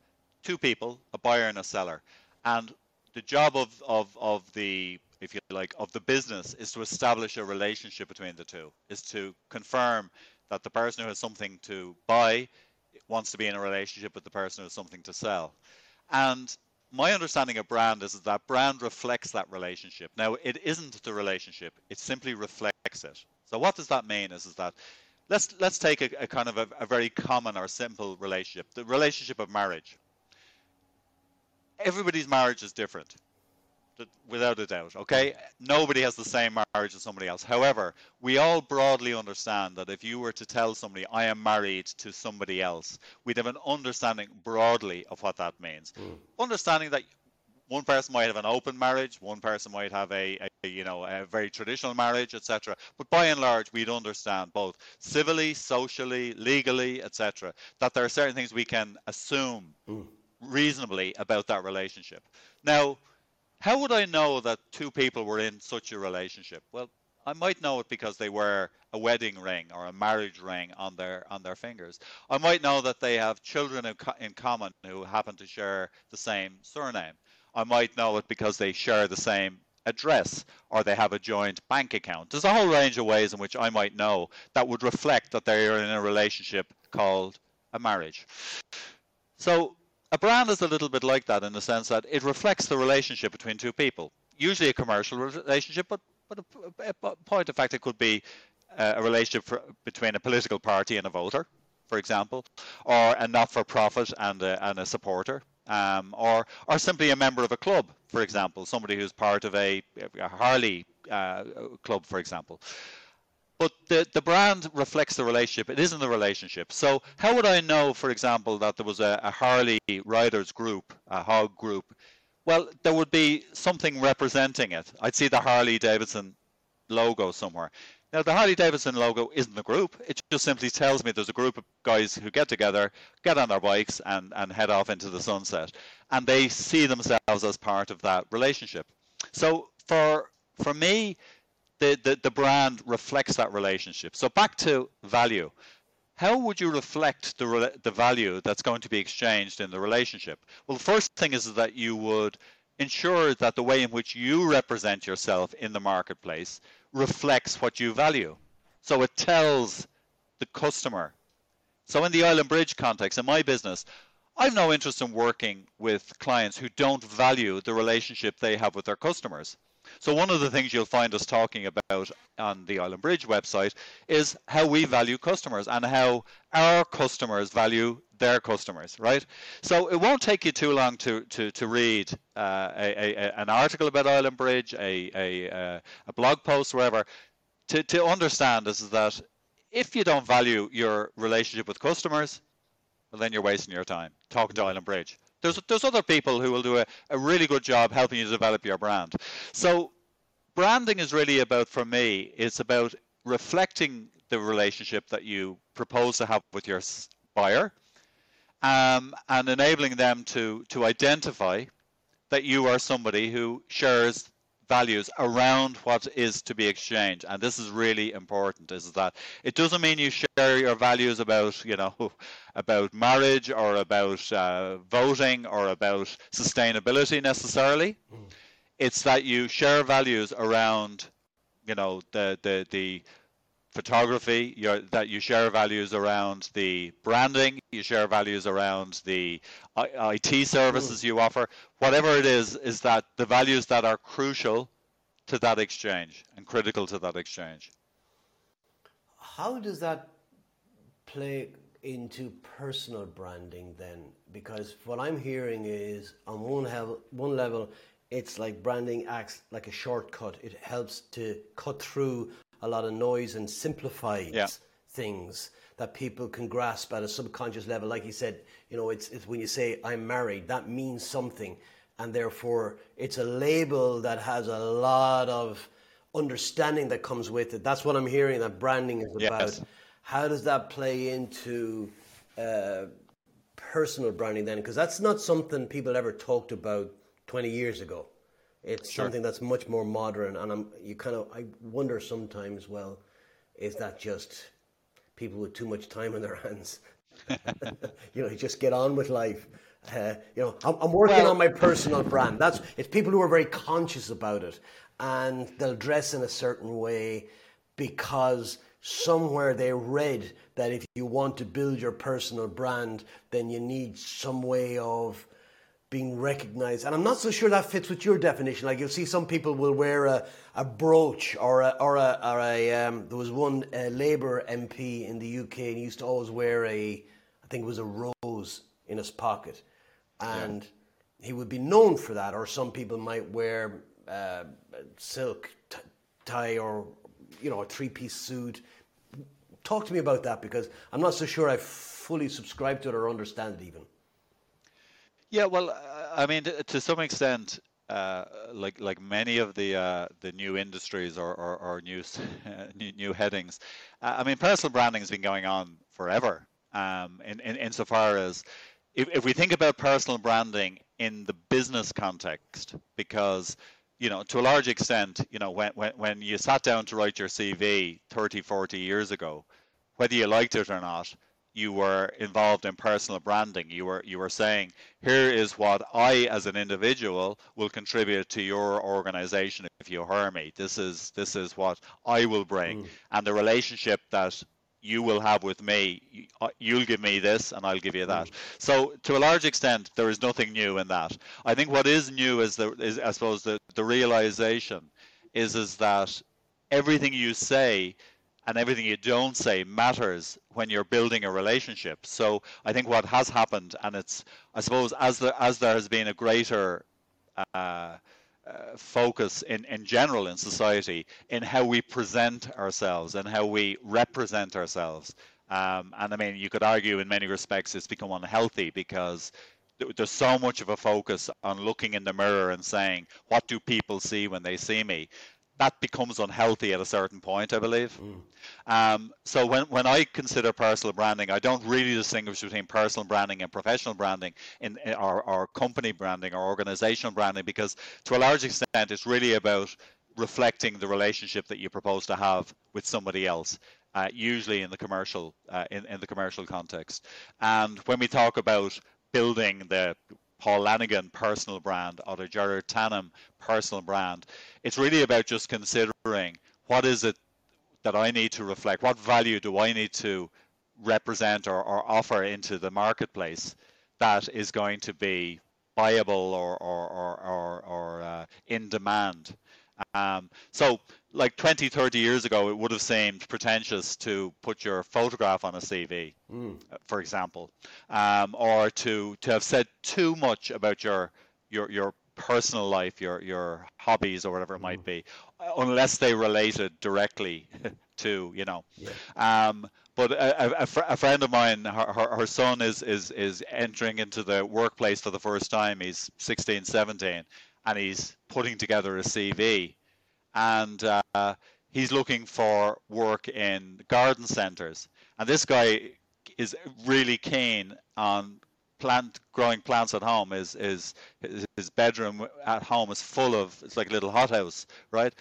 two people, a buyer and a seller, and the job of, of, of the if you like, of the business is to establish a relationship between the two, is to confirm that the person who has something to buy wants to be in a relationship with the person who has something to sell. And my understanding of brand is that brand reflects that relationship. Now, it isn't the relationship; it simply reflects it. So, what does that mean? Is, is that let's let's take a, a kind of a, a very common or simple relationship, the relationship of marriage. Everybody's marriage is different without a doubt. Okay, nobody has the same marriage as somebody else. However, we all broadly understand that if you were to tell somebody, "I am married to somebody else," we'd have an understanding broadly of what that means. Mm. Understanding that one person might have an open marriage, one person might have a, a you know a very traditional marriage, etc. But by and large, we'd understand both civilly, socially, legally, etc. That there are certain things we can assume mm. reasonably about that relationship. Now how would I know that two people were in such a relationship? Well, I might know it because they wear a wedding ring or a marriage ring on their on their fingers. I might know that they have children in common who happen to share the same surname. I might know it because they share the same address or they have a joint bank account. There's a whole range of ways in which I might know that would reflect that they are in a relationship called a marriage. So a brand is a little bit like that in the sense that it reflects the relationship between two people. Usually a commercial relationship, but but a, a point of fact it could be uh, a relationship for, between a political party and a voter, for example, or a not-for-profit and a, and a supporter, um, or or simply a member of a club, for example, somebody who's part of a, a Harley uh, club, for example but the, the brand reflects the relationship. It isn't the relationship. So how would I know, for example, that there was a, a Harley riders group, a hog group? Well, there would be something representing it. I'd see the Harley Davidson logo somewhere. Now, the Harley Davidson logo isn't the group. It just simply tells me there's a group of guys who get together, get on their bikes, and, and head off into the sunset. And they see themselves as part of that relationship. So for for me, the, the, the brand reflects that relationship. So back to value. How would you reflect the, the value that's going to be exchanged in the relationship? Well, the first thing is that you would ensure that the way in which you represent yourself in the marketplace reflects what you value. So it tells the customer. So in the Island Bridge context, in my business, I've no interest in working with clients who don't value the relationship they have with their customers. So one of the things you'll find us talking about on the Island Bridge website is how we value customers and how our customers value their customers, right? So it won't take you too long to to, to read uh, a, a, an article about Island Bridge, a, a, uh, a blog post, wherever, to, to understand is that if you don't value your relationship with customers, well, then you're wasting your time talking to Island Bridge. There's there's other people who will do a, a really good job helping you develop your brand. So branding is really about for me, it's about reflecting the relationship that you propose to have with your buyer um, and enabling them to to identify that you are somebody who shares values around what is to be exchanged and this is really important is that it doesn't mean you share your values about you know about marriage or about uh, voting or about sustainability necessarily mm. it's that you share values around you know the the the photography, that you share values around the branding, you share values around the IT services you offer. Whatever it is, is that the values that are crucial to that exchange and critical to that exchange. How does that play into personal branding then? Because what I'm hearing is on one one level, it's like branding acts like a shortcut. It helps to cut through a lot of noise and simplifies yeah. things that people can grasp at a subconscious level. Like you said, you know, it's, it's when you say I'm married, that means something, and therefore it's a label that has a lot of understanding that comes with it. That's what I'm hearing that branding is about. Yes. How does that play into uh, personal branding then? Because that's not something people ever talked about 20 years ago. It's sure. something that's much more modern, and I'm you kind of I wonder sometimes. Well, is that just people with too much time on their hands? you know, just get on with life. Uh, you know, I'm, I'm working well, on my personal brand. That's it's people who are very conscious about it, and they'll dress in a certain way because somewhere they read that if you want to build your personal brand, then you need some way of being recognized. And I'm not so sure that fits with your definition. Like you'll see some people will wear a, a brooch or a, or a, or a um, there was one uh, Labour MP in the UK and he used to always wear a, I think it was a rose in his pocket. And yeah. he would be known for that. Or some people might wear uh, silk t- tie or, you know, a three piece suit. Talk to me about that because I'm not so sure I fully subscribe to it or understand it even. Yeah, well, uh, I mean, to some extent, uh, like like many of the uh, the new industries or or, or new, new, new headings, uh, I mean, personal branding has been going on forever. Um, in, in insofar as if, if we think about personal branding in the business context, because you know, to a large extent, you know, when, when, when you sat down to write your CV 30, 40 years ago, whether you liked it or not, you were involved in personal branding. You were you were saying, here is what I as an individual will contribute to your organization if you hire me. This is this is what I will bring, mm. and the relationship that you will have with me. Uh, you'll give me this, and I'll give you that. Mm. So, to a large extent, there is nothing new in that. I think what is new is the is I suppose the the realization is is that everything you say and everything you don't say matters when you're building a relationship. So I think what has happened, and it's I suppose as there as there has been a greater uh, uh, focus in, in general in society in how we present ourselves and how we represent ourselves. Um, and I mean, you could argue in many respects it's become unhealthy because there's so much of a focus on looking in the mirror and saying, what do people see when they see me? That becomes unhealthy at a certain point, I believe. Mm. Um, so when, when I consider personal branding, I don't really distinguish between personal branding and professional branding in, in or, or company branding or organizational branding because to a large extent it's really about reflecting the relationship that you propose to have with somebody else. Uh, usually in the commercial uh, in, in the commercial context and when we talk about building the Paul Lanigan personal brand or the Gerard Tannam personal brand. It's really about just considering what is it that I need to reflect, what value do I need to represent or, or offer into the marketplace that is going to be viable or, or, or, or, or uh, in demand. Um, so like 20, 30 years ago, it would have seemed pretentious to put your photograph on a CV, mm. for example, um, or to, to have said too much about your, your, your personal life, your, your hobbies or whatever it might mm. be, unless they related directly to, you know. Yeah. Um, but a, a, a, friend of mine, her, her, her, son is, is, is entering into the workplace for the first time. He's 16, 17, and he's putting together a CV and uh, he's looking for work in garden centers. And this guy is really keen on plant growing plants at home. His, bedroom at home is full of it's like a little hothouse, right?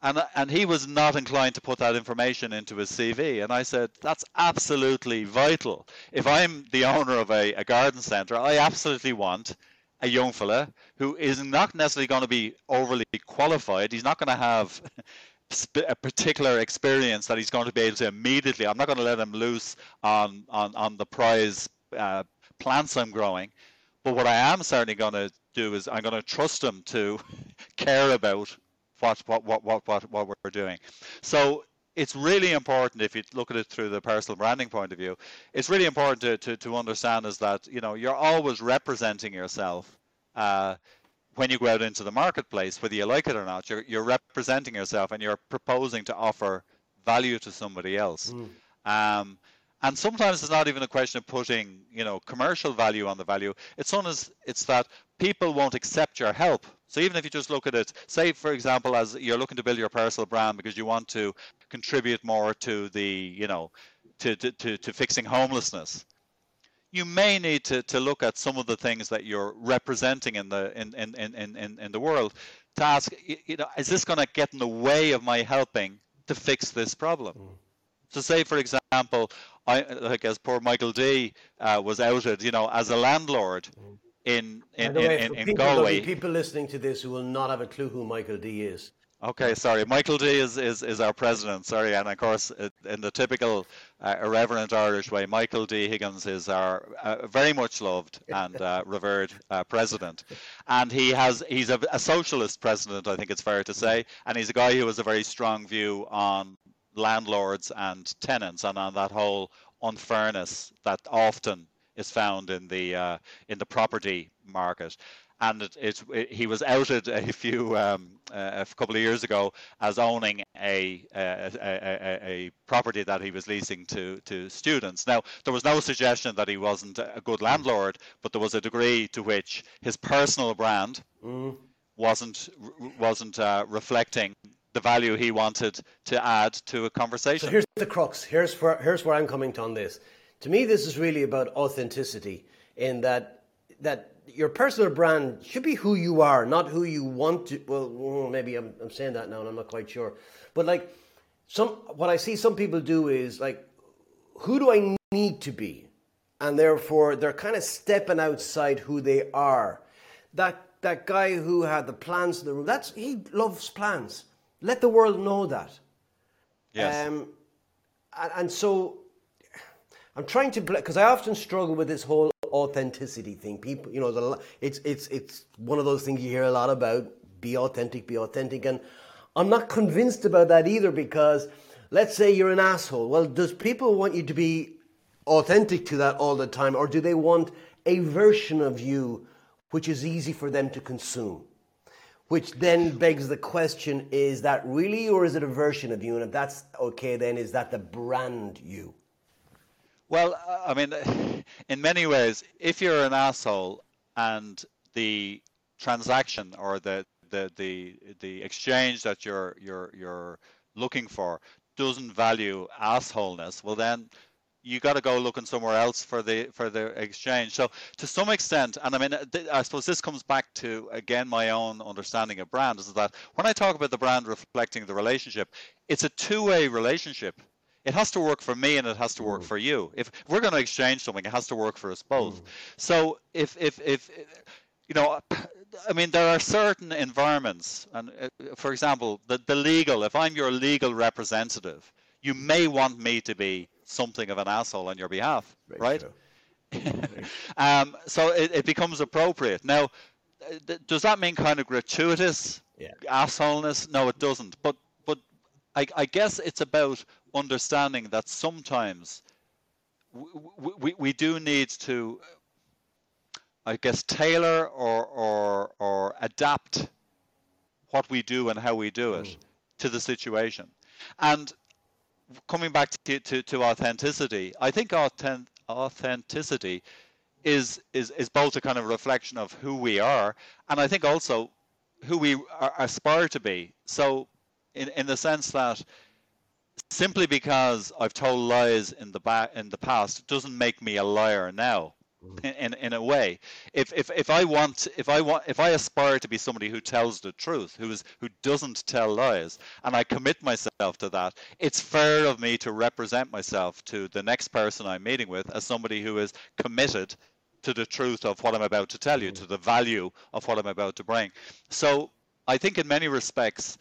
And and he was not inclined to put that information into his CV. And I said that's absolutely vital. If I'm the owner of a, a garden center, I absolutely want a young fella who is not necessarily going to be overly qualified. He's not going to have a particular experience that he's going to be able to immediately. I'm not going to let him loose on on on the prize uh, plants I'm growing. But what I am certainly going to do is I'm going to trust him to care about what what what what what, what we're doing. So it's really important if you look at it through the personal branding point of view it's really important to, to, to understand is that you know you're always representing yourself uh, when you go out into the marketplace whether you like it or not you're, you're representing yourself and you're proposing to offer value to somebody else mm. um, and sometimes it's not even a question of putting you know commercial value on the value. It's soon as it's that people won't accept your help. So even if you just look at it say for example as you're looking to build your personal brand because you want to contribute more to the you know to to, to, to fixing homelessness you may need to, to look at some of the things that you're representing in the in, in, in, in, in the world to ask you know is this going to get in the way of my helping to fix this problem? Mm. so say for example i like as poor michael d uh, was outed you know as a landlord mm. in in, in, in, in people, galway people listening to this who will not have a clue who michael d is Okay, sorry. Michael D is, is, is our president. Sorry, and of course, in the typical uh, irreverent Irish way, Michael D Higgins is our uh, very much loved and uh, revered uh, president, and he has he's a, a, socialist president. I think it's fair to say, and he's a guy who has a very strong view on landlords and tenants, and on that whole unfairness that often is found in the uh, in the property market and it, it, it, he was outed a few um, uh, a couple of years ago as owning a a, a a, property that he was leasing to to students. Now there was no suggestion that he wasn't a good landlord, but there was a degree to which his personal brand mm. wasn't wasn't uh, reflecting the value he wanted to add to a conversation. So here's the crux. Here's where here's where I'm coming to on this. To me, this is really about authenticity in that that your personal brand should be who you are, not who you want to. Well, mm, maybe I'm, I'm saying that now, and I'm not quite sure. But like some, what I see some people do is like, who do I need to be, and therefore they're kind of stepping outside who they are. That that guy who had the plans in the room, that's he loves plans. Let the world know that. Yes. Um, and, and so I'm trying to because I often struggle with this whole authenticity thing. People, you know, the, it's it's it's one of those things you hear a lot about. Be authentic, be authentic, and I'm not convinced about that either because let's say you're an asshole. Well, does people want you to be authentic to that all the time, or do they want a version of you which is easy for them to consume? Which then begs the question: Is that really, or is it a version of you? And if that's okay, then is that the brand you? Well, I mean, in many ways, if you're an asshole and the transaction or the the the the exchange that you're you're you're looking for doesn't value assholeness, well then you got to go looking somewhere else for the for the exchange. So to some extent, and I mean, I suppose this comes back to again my own understanding of brand is that when I talk about the brand reflecting the relationship, it's a two-way relationship. It has to work for me and it has to work mm. for you. If we're going to exchange something, it has to work for us both. Mm. So if if if you know, I mean, there are certain environments, and uh, for example, the the legal. If I'm your legal representative, you may want me to be something of an asshole on your behalf, Very right? um, so it, it becomes appropriate. Now, th- does that mean kind of gratuitous yeah. assholeness? No, it doesn't. But but I, I guess it's about understanding that sometimes we, we, we do need to, I guess, tailor or, or, or adapt what we do and how we do it mm. to the situation. And coming back to, to, to authenticity, I think authentic, authenticity is, is, is both a kind of reflection of who we are, and I think also who we are, aspire to be. So, in, in the sense that simply because I've told lies in the in the past doesn't make me a liar now. In, in a way, if, if if I want if I want if I aspire to be somebody who tells the truth, who is who doesn't tell lies, and I commit myself to that, it's fair of me to represent myself to the next person I'm meeting with as somebody who is committed to the truth of what I'm about to tell you, mm. to the value of what I'm about to bring. So I think in many respects,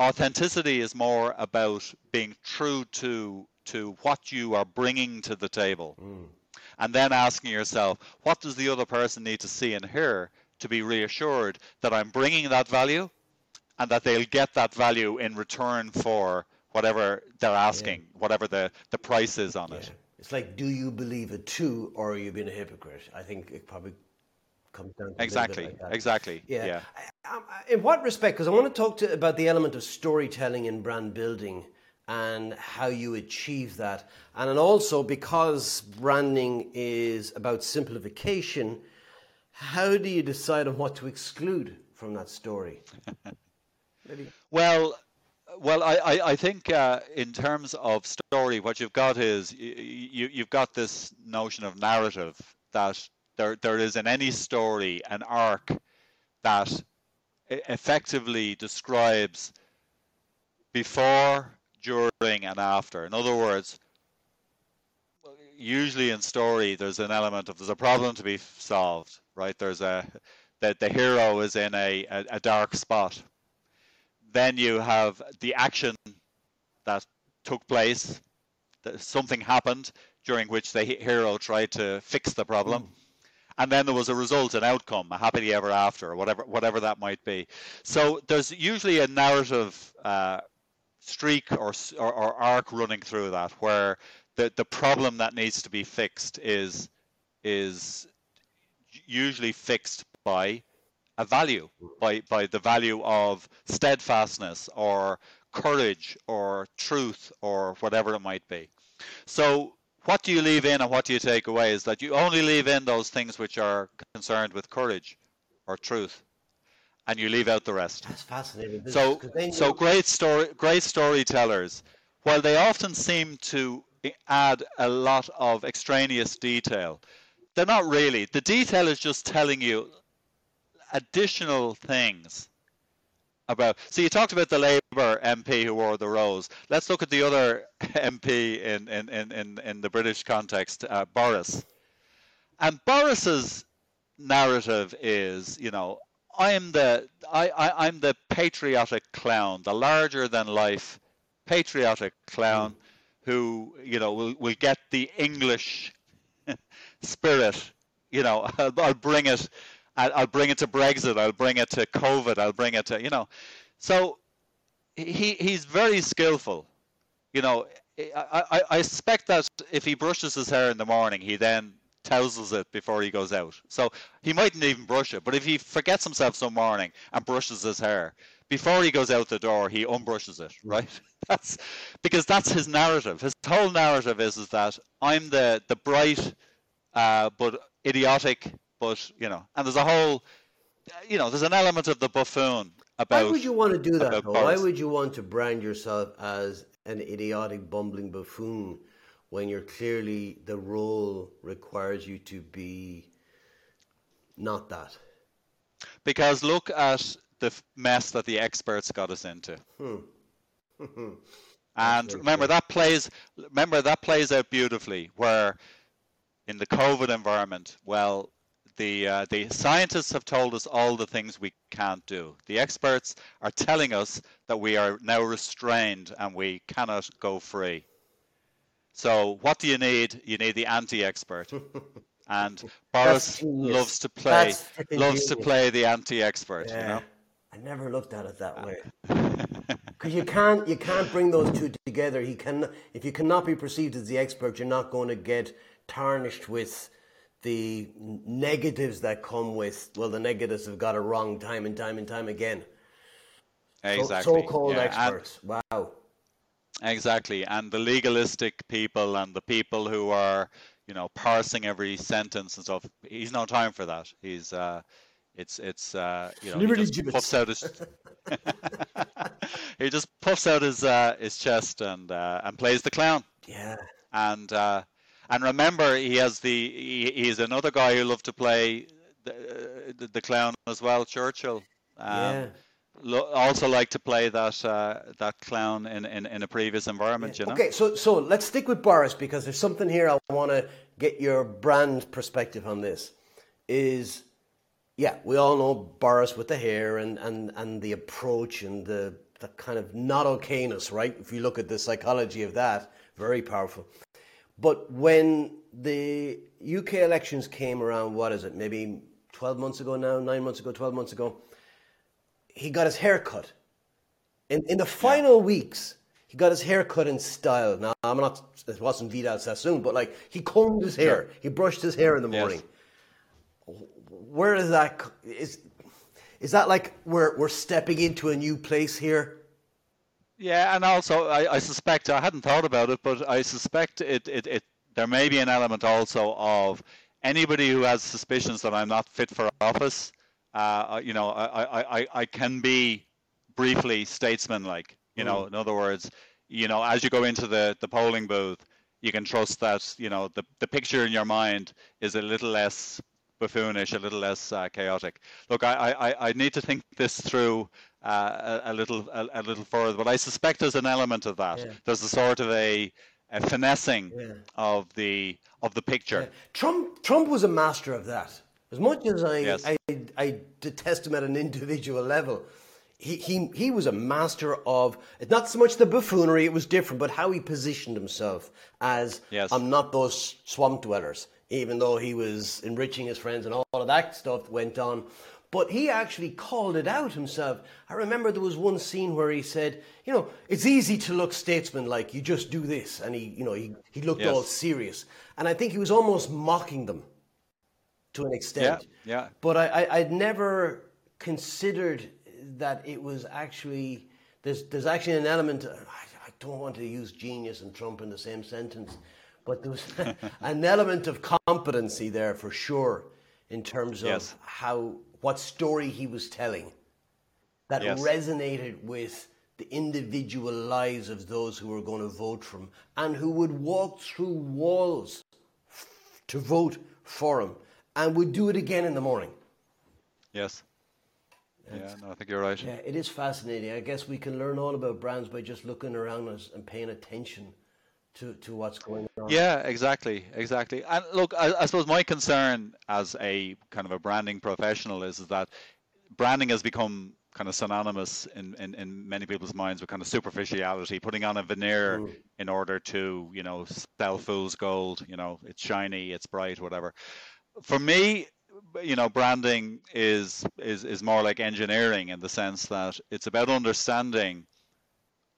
authenticity is more about being true to to what you are bringing to the table. Mm and then asking yourself, what does the other person need to see and hear to be reassured that I'm bringing that value and that they'll get that value in return for whatever they're asking, yeah. whatever the, the price is on yeah. it. It's like, do you believe it too, or are you being a hypocrite? I think it probably comes down to exactly, like exactly. Yeah. yeah. Um, in what respect? Because I want to talk to about the element of storytelling in brand building and how you achieve that. And also because branding is about simplification, how do you decide on what to exclude from that story? well, well, I, I, think uh, in terms of story, what you've got is you, you've got this notion of narrative that there, there is in any story an arc that effectively describes before, during and after. In other words, usually in story there's an element of there's a problem to be solved, right? There's a that the hero is in a, a, a dark spot. Then you have the action that took place. Something happened during which the hero tried to fix the problem. Mm. And then there was a result, an outcome, a happily ever after, or whatever, whatever that might be. So there's usually a narrative uh, streak or, or, or arc running through that where the, the problem that needs to be fixed is is usually fixed by a value by by the value of steadfastness or courage or truth or whatever it might be. So what do you leave in and what do you take away is that you only leave in those things which are concerned with courage or truth and you leave out the rest. That's fascinating. So, so great story, great storytellers, while they often seem to add a lot of extraneous detail, they're not really. The detail is just telling you additional things about. So you talked about the Labour MP who wore the rose. Let's look at the other MP in in in in, in the British context, uh, Boris. And Boris's narrative is, you know, I am the I, I I'm the patriotic clown, the larger than life patriotic clown who you know will will get the English spirit. You know, I'll, I'll bring it. I'll, I'll bring it to Brexit. I'll bring it to COVID. I'll bring it to you know. So he he's very skillful. You know, I, I, I expect that if he brushes his hair in the morning, he then tousles it before he goes out. So he mightn't even brush it. But if he forgets himself some morning and brushes his hair, before he goes out the door, he unbrushes it, right? That's because that's his narrative. His whole narrative is is that I'm the the bright, uh, but idiotic, but you know, and there's a whole you know, there's an element of the buffoon about. Why would you want to do that? Why would you want to brand yourself as an idiotic, bumbling buffoon when you're clearly the role requires you to be not that? Because look at the mess that the experts got us into. And remember that plays remember that plays out beautifully where in the COVID environment, well, the uh, the scientists have told us all the things we can't do. The experts are telling us that we are now restrained and we cannot go free. So what do you need? You need the anti-expert. And Boris loves to play That's freaking loves to play the anti-expert, you know? I never looked at it that way. Because you can't you can't bring those two together. He can if you cannot be perceived as the expert, you're not going to get tarnished with the negatives that come with well the negatives have got it wrong time and time and time again. So, Exactly. So-called yeah. And- experts. wow. Exactly, and the legalistic people and the people who are, you know, parsing every sentence and stuff. He's no time for that. He's, uh, it's, it's, uh, you know, he just gibbets. puffs out his, he just puffs out his, uh, his chest and, uh, and plays the clown. Yeah. And, uh, and remember, he has the, he, he's another guy who loved to play the, the, the clown as well, Churchill. Um, yeah. Lo- also like to play that uh, that clown in, in, in a previous environment, you know. Okay, so so let's stick with Boris because there's something here I want to get your brand perspective on this. Is yeah, we all know Boris with the hair and and and the approach and the the kind of not okayness, right? If you look at the psychology of that, very powerful. But when the UK elections came around, what is it? Maybe 12 months ago now, 9 months ago, 12 months ago, he got his hair cut. In, in the final weeks, he got his hair cut in style. Now, I'm not, it wasn't Vidal Sassoon, but like he combed his hair, he brushed his hair in the Yes. morning. Where is that? Is, Is, is that like we're, we're stepping into a new place here? Yeah, and also I, I suspect I hadn't thought about it, but I suspect it, it, it there may be an element also of anybody who has suspicions that I'm not fit for office. Uh, you know, I, I, I, can be briefly statesman-like. You know, in other words, you know, as you go into the, the polling booth, you can trust that you know the, the picture in your mind is a little less buffoonish, a little less uh, chaotic. Look, I, I, I- need to think this through uh, a, a little a, a little further, but I suspect there's an element of that. Yeah. There's a sort of a, a finessing Yeah. of the of the picture. Trump Trump was a master of that. As much as I Yes. I, I detest him at an individual level, he, he he was a master of not so much the buffoonery, it was different, but how he positioned himself as Yes. I'm not those swamp dwellers, even though he was enriching his friends and all of that stuff went on. But he actually called it out himself. I remember there was one scene where he said, you know, it's easy to look statesman-like, you just do this. And he, you know, he, he looked Yes. all serious. And I think he was almost mocking them to an extent. Yeah, yeah. But I, I, I'd never considered that it was actually there's there's actually an element. Uh, I, I don't want to use genius and Trump in the same sentence, but there was an element of competency there for sure in terms of Yes. how what story he was telling that Yes. resonated with the individual lives of those who were going to vote for him and who would walk through walls f- to vote for him and would do it again in the morning. Yes. Yeah, no, I think you're right. Yeah, it is fascinating. I guess we can learn all about brands by just looking around us and paying attention to, to what's going on. Yeah, exactly, exactly. And look, I, I suppose my concern as a kind of a branding professional is, is that branding has become kind of synonymous in, in, in many people's minds with kind of superficiality, putting on a veneer hmm. in order to, you know, sell fool's gold. You know, it's shiny, it's bright, whatever. For me, you know, branding is is is more like engineering in the sense that it's about understanding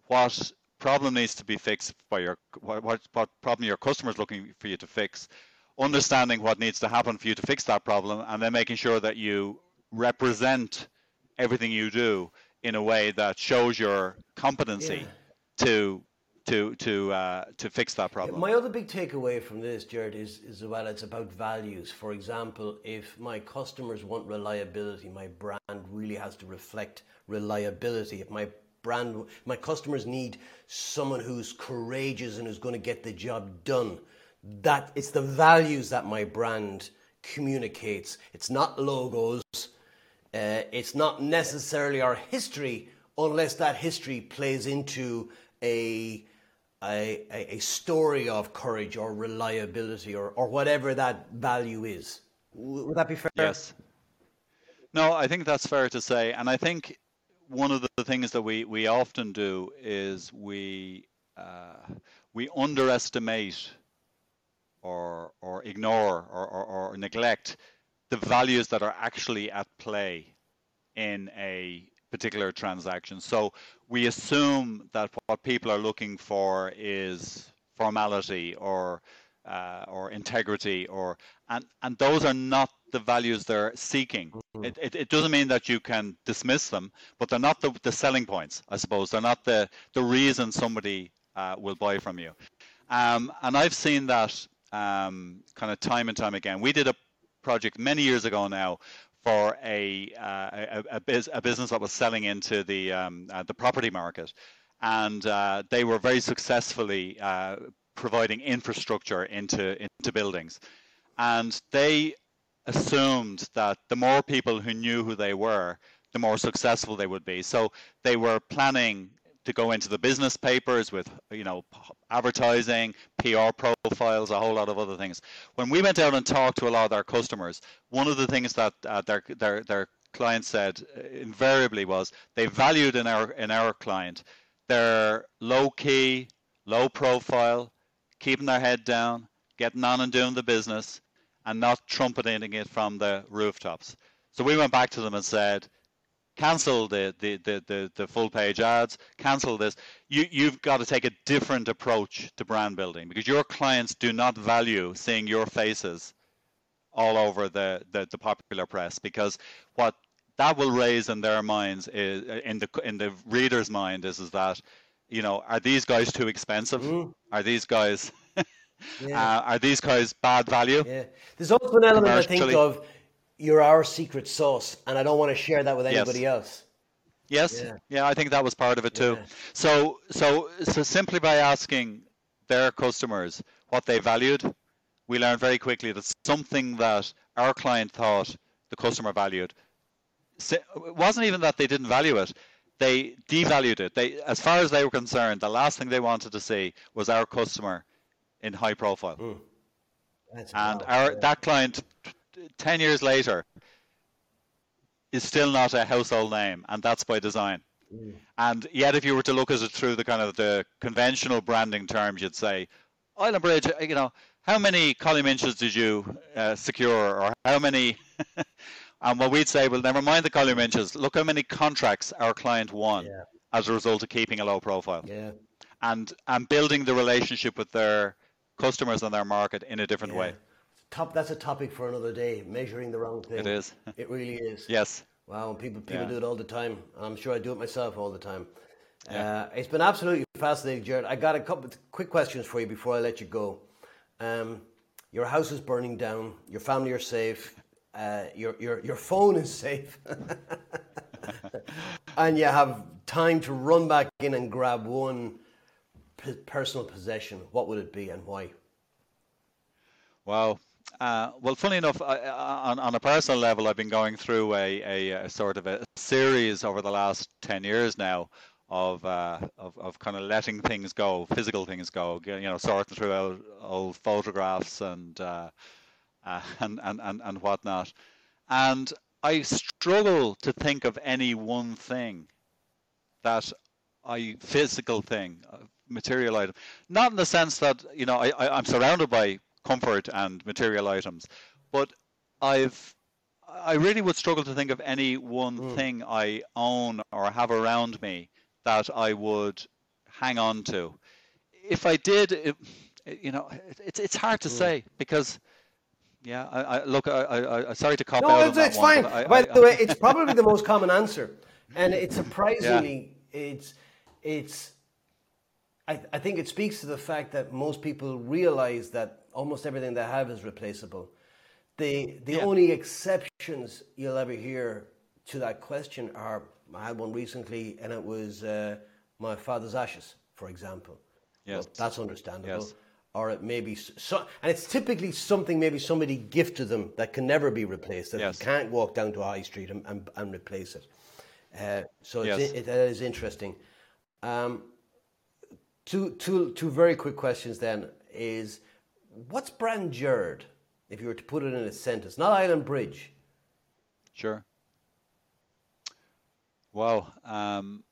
what problem needs to be fixed by your what, what what problem your customer is looking for you to fix understanding what needs to happen for you to fix that problem and then making sure that you represent everything you do in a way that shows your competency to to to uh, to fix that problem. My other big takeaway from this, Gerard, is is well, it's about values. For example, if my customers want reliability, my brand really has to reflect reliability. If my brand, my customers need someone who's courageous and who's going to get the job done. That it's the values that my brand communicates. It's not logos. Uh, it's not necessarily our history, unless that history plays into a a, a, story of courage or reliability or, or whatever that value is. Would that be fair? Yes. No, I think that's fair to say. And I think one of the things that we, we often do is we uh, we underestimate or or ignore or, or, or neglect the values that are actually at play in a particular transaction. So we assume that what people are looking for is formality or uh, or integrity or and and those are not the values they're seeking. Mm-hmm. It, it, it doesn't mean that you can dismiss them, but they're not the, the selling points, I suppose. They're not the the reason somebody uh, will buy from you. Um, and I've seen that um, kind of time and time again. We did a project many years ago now for a, uh, a, a, a, business that was selling into the, um, uh, the property market. And uh, they were very successfully uh, providing infrastructure into, into buildings. And they assumed that the more people who knew who they were, the more successful they would be. So they were planning to go into the business papers with you know advertising, PR profiles, a whole lot of other things. When we went out and talked to a lot of our customers, one of the things that uh, their their their clients said uh, invariably was they valued in our in our client their low key, low profile, keeping their head down, getting on and doing the business, and not trumpeting it from the rooftops. So we went back to them and said, cancel the, the, the, the, the full page ads, cancel this. You, you've got to take a different approach to brand building because your clients do not value seeing your faces all over the, the, the popular press because what that will raise in their minds is in the in the reader's mind is is that you know are these guys too expensive? Are these guys yeah. uh, are these guys bad value? Yeah. There's also an element i think of you're our secret sauce, and I don't want to share that with anybody yes. else. Yes, yeah. yeah. I think that was part of it too. Yeah. So, so, so simply by asking their customers what they valued, we learned very quickly that something that our client thought the customer valued it wasn't even that they didn't value it; they devalued it. They, as far as they were concerned, the last thing they wanted to see was our customer in high profile. Mm. and our yeah. that client 10 years later is still not a household name, and that's by design. Mm. And yet, if you were to look at it through the kind of the conventional branding terms, you'd say, Island Bridge, you know, how many column inches did you uh, secure, or how many? and what we'd say, well, never mind the column inches. Look how many contracts our client won yeah. as a result of keeping a low profile. Yeah. And and building the relationship with their customers and their market in a different yeah. way top that's a topic for another day measuring the wrong thing. It is. It really is. Yes. Wow people people yeah. do it all the time. I'm sure i do it myself all the time. Yeah. uh, it's been absolutely fascinating Gerard i got a couple of quick questions for you before i let you go. Um, your house is burning down. Your family are safe. Uh, your, your, your phone is safe. And you have time to run back in and grab one p- personal possession. What would it be and why? Wow, uh, well, funny enough, I, on, on a personal level, I've been going through a, a, a sort of a series over the last 10 years now of, uh, of, of kind of letting things go, physical things go, you know, sorting through old, old photographs and, uh, uh, and, and, and, and whatnot. And I struggle to think of any one thing that I physical thing, material item. Not in the sense that you know I, I I'm surrounded by comfort and material items. But I've I really would struggle to think of any one mm. thing I own or have around me that I would hang on to. If I did, it, you know, it's it's hard to mm. say because. Yeah, I, I look. I, I, I sorry to cop no, out. No, it's, it's fine. I, By the way, it's probably the most common answer, and it's surprisingly, yeah. it's it's I, I think it speaks to the fact that most people realize that almost everything they have is replaceable. The the Yeah. only exceptions you'll ever hear to that question are I had one recently, and it was uh, my father's ashes, for example. Yes. Well, that's understandable. Yes. Or it may be so, and it's typically something maybe somebody gifted them that can never be replaced. That Yes. you can't walk down to high street and, and, and replace it. Uh, so it's, Yes. it, that is interesting. Um, two, two, two very quick questions then is what's Brand Gerard, if you were to put it in a sentence? Not Island Bridge. Sure. Well, um,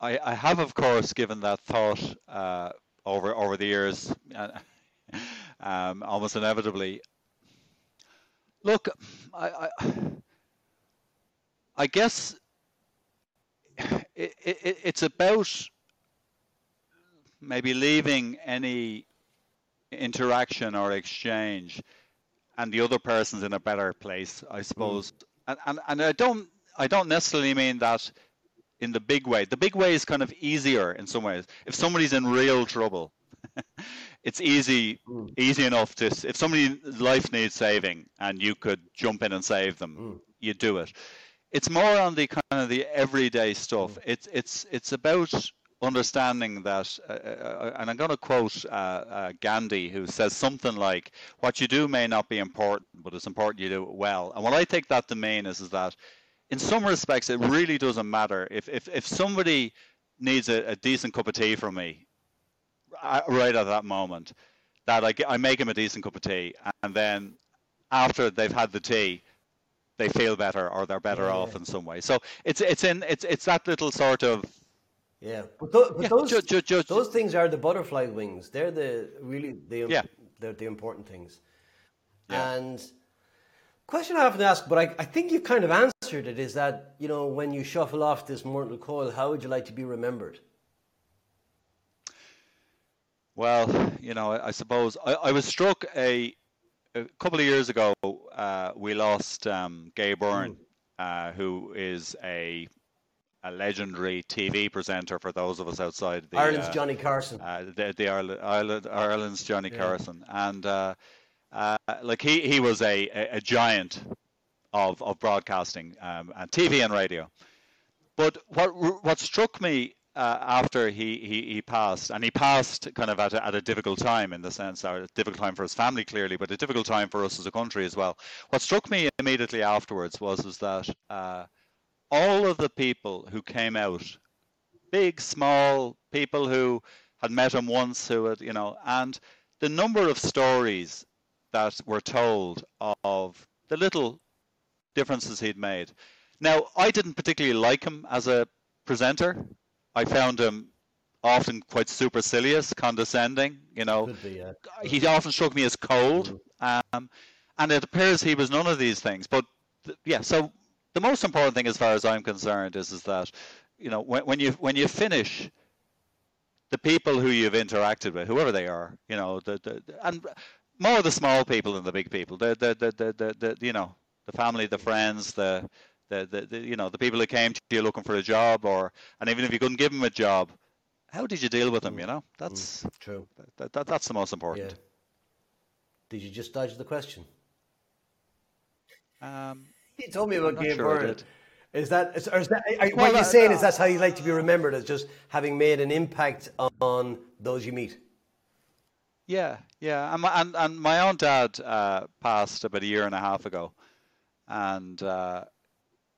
I, I have, of course, given that thought uh, over over the years, um, almost inevitably. Look, I, I, I guess it, it, it's about maybe leaving any interaction or exchange and the other person's in a better place, I mm. suppose. And, and and I don't I don't necessarily mean that in the big way. The big way is kind of easier in some ways. If somebody's in real trouble, it's easy mm. easy enough to if somebody's life needs saving and you could jump in and save them, mm. you do it. It's more on the kind of the everyday stuff. It's it's it's about understanding that, uh, uh, and I'm going to quote uh, uh, Gandhi, who says something like, "What you do may not be important, but it's important you do it well." And what I take that to mean is, is that, in some respects, it really doesn't matter if if if somebody needs a, a decent cup of tea from me, uh, right at that moment, that I, I make him a decent cup of tea, and then after they've had the tea, they feel better or they're better Yeah, off in some way. So it's it's in it's it's that little sort of Yeah, but, tho- but Yeah, those ju- ju- ju- those things are the butterfly wings. They're the really the Yeah. they're the important things. Yeah. And question I often ask, but I, I think you've kind of answered it, is that you know when you shuffle off this mortal coil, how would you like to be remembered? Well, you know, I, I suppose I, I was struck a, a couple of years ago. Uh, we lost um, Gay Byrne, uh, who is a a legendary TV presenter for those of us outside the Ireland's uh, Johnny Carson. uh, the, the Ireland, Ireland, Ireland's Johnny Carson, and uh, uh, like he, he was a, a, a giant of of broadcasting um, and TV and radio. But what what struck me uh, after he, he, he passed, and he passed kind of at a, at a difficult time in the sense, or a difficult time for his family clearly, but a difficult time for us as a country as well. What struck me immediately afterwards was is that uh, all of the people who came out, big, small, people who had met him once, who had you know, and the number of stories that were told of the little differences he'd made. Now, I didn't particularly like him as a presenter. I found him often quite supercilious, condescending. You know, be, he often struck me as cold, um, and it appears he was none of these things. But th- yeah, so the most important thing, as far as I'm concerned, is is that you know when, when you when you finish, the people who you've interacted with, whoever they are, you know, the, the and more the small people than the big people, the the the the, the, the you know the family, the friends, the the, the, the you know the people who came to you looking for a job, or and even if you couldn't give them a job, how did you deal with them? You know, that's True. that, that that's the most important. Yeah. Did you just dodge the question? Um, You told me about not Gay sure Byrne. Is that, is, or is that are, Well, what you're uh, saying is that's how you like to be remembered as just having made an impact on those you meet? Yeah, yeah, and my, and, and my own dad uh, passed about a year and a half ago, and uh,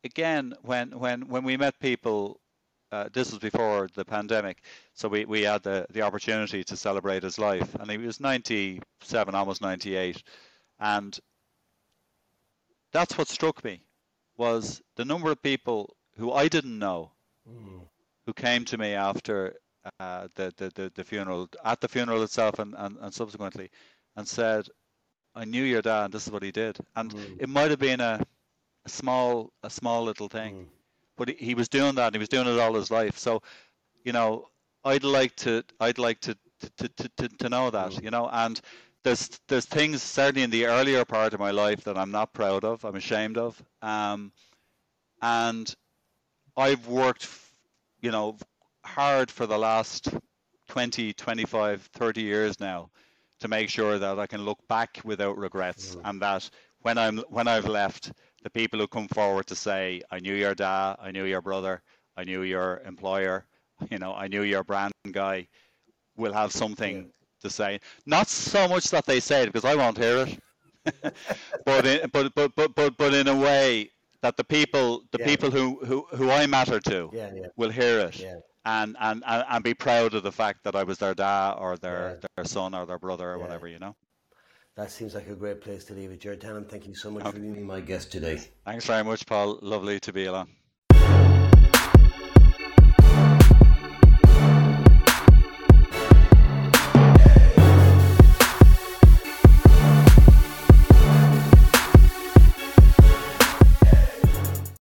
again, when when when we met people, uh, this was before the pandemic, so we, we had the, the opportunity to celebrate his life, and he was 97, almost 98, and that's what struck me, was the number of people who I didn't know, mm. who came to me after uh, the, the, the, the funeral, at the funeral itself and, and, and subsequently, and said, I knew your dad, and this is what he did. And mm. it might have been a, a small, a small little thing, mm. but he, he was doing that, and he was doing it all his life. So, you know, I'd like to, I'd like to, to, to, to, to know that, you know, and there's, there's things certainly in the earlier part of my life that I'm not proud of, I'm ashamed of. Um, and I've worked, you know, hard for the last 20, 25, 30 years now to make sure that I can look back without regrets mm. and that when I'm when I've left, the people who come forward to say, I knew your dad, I knew your brother, I knew your employer, you know, I knew your brand guy, will have something yeah. to say. Not so much that they say it because I won't hear it. but, in, but but but but but in a way that the people the yeah. people who, who who I matter to yeah, will hear it and, and, and, and be proud of the fact that I was their dad or their, yeah. their son or their brother or yeah. whatever, you know? That seems like a great place to leave it. Gerard Tannam, thank you so much okay. for being my guest today. Thanks very much, Paul. Lovely to be along.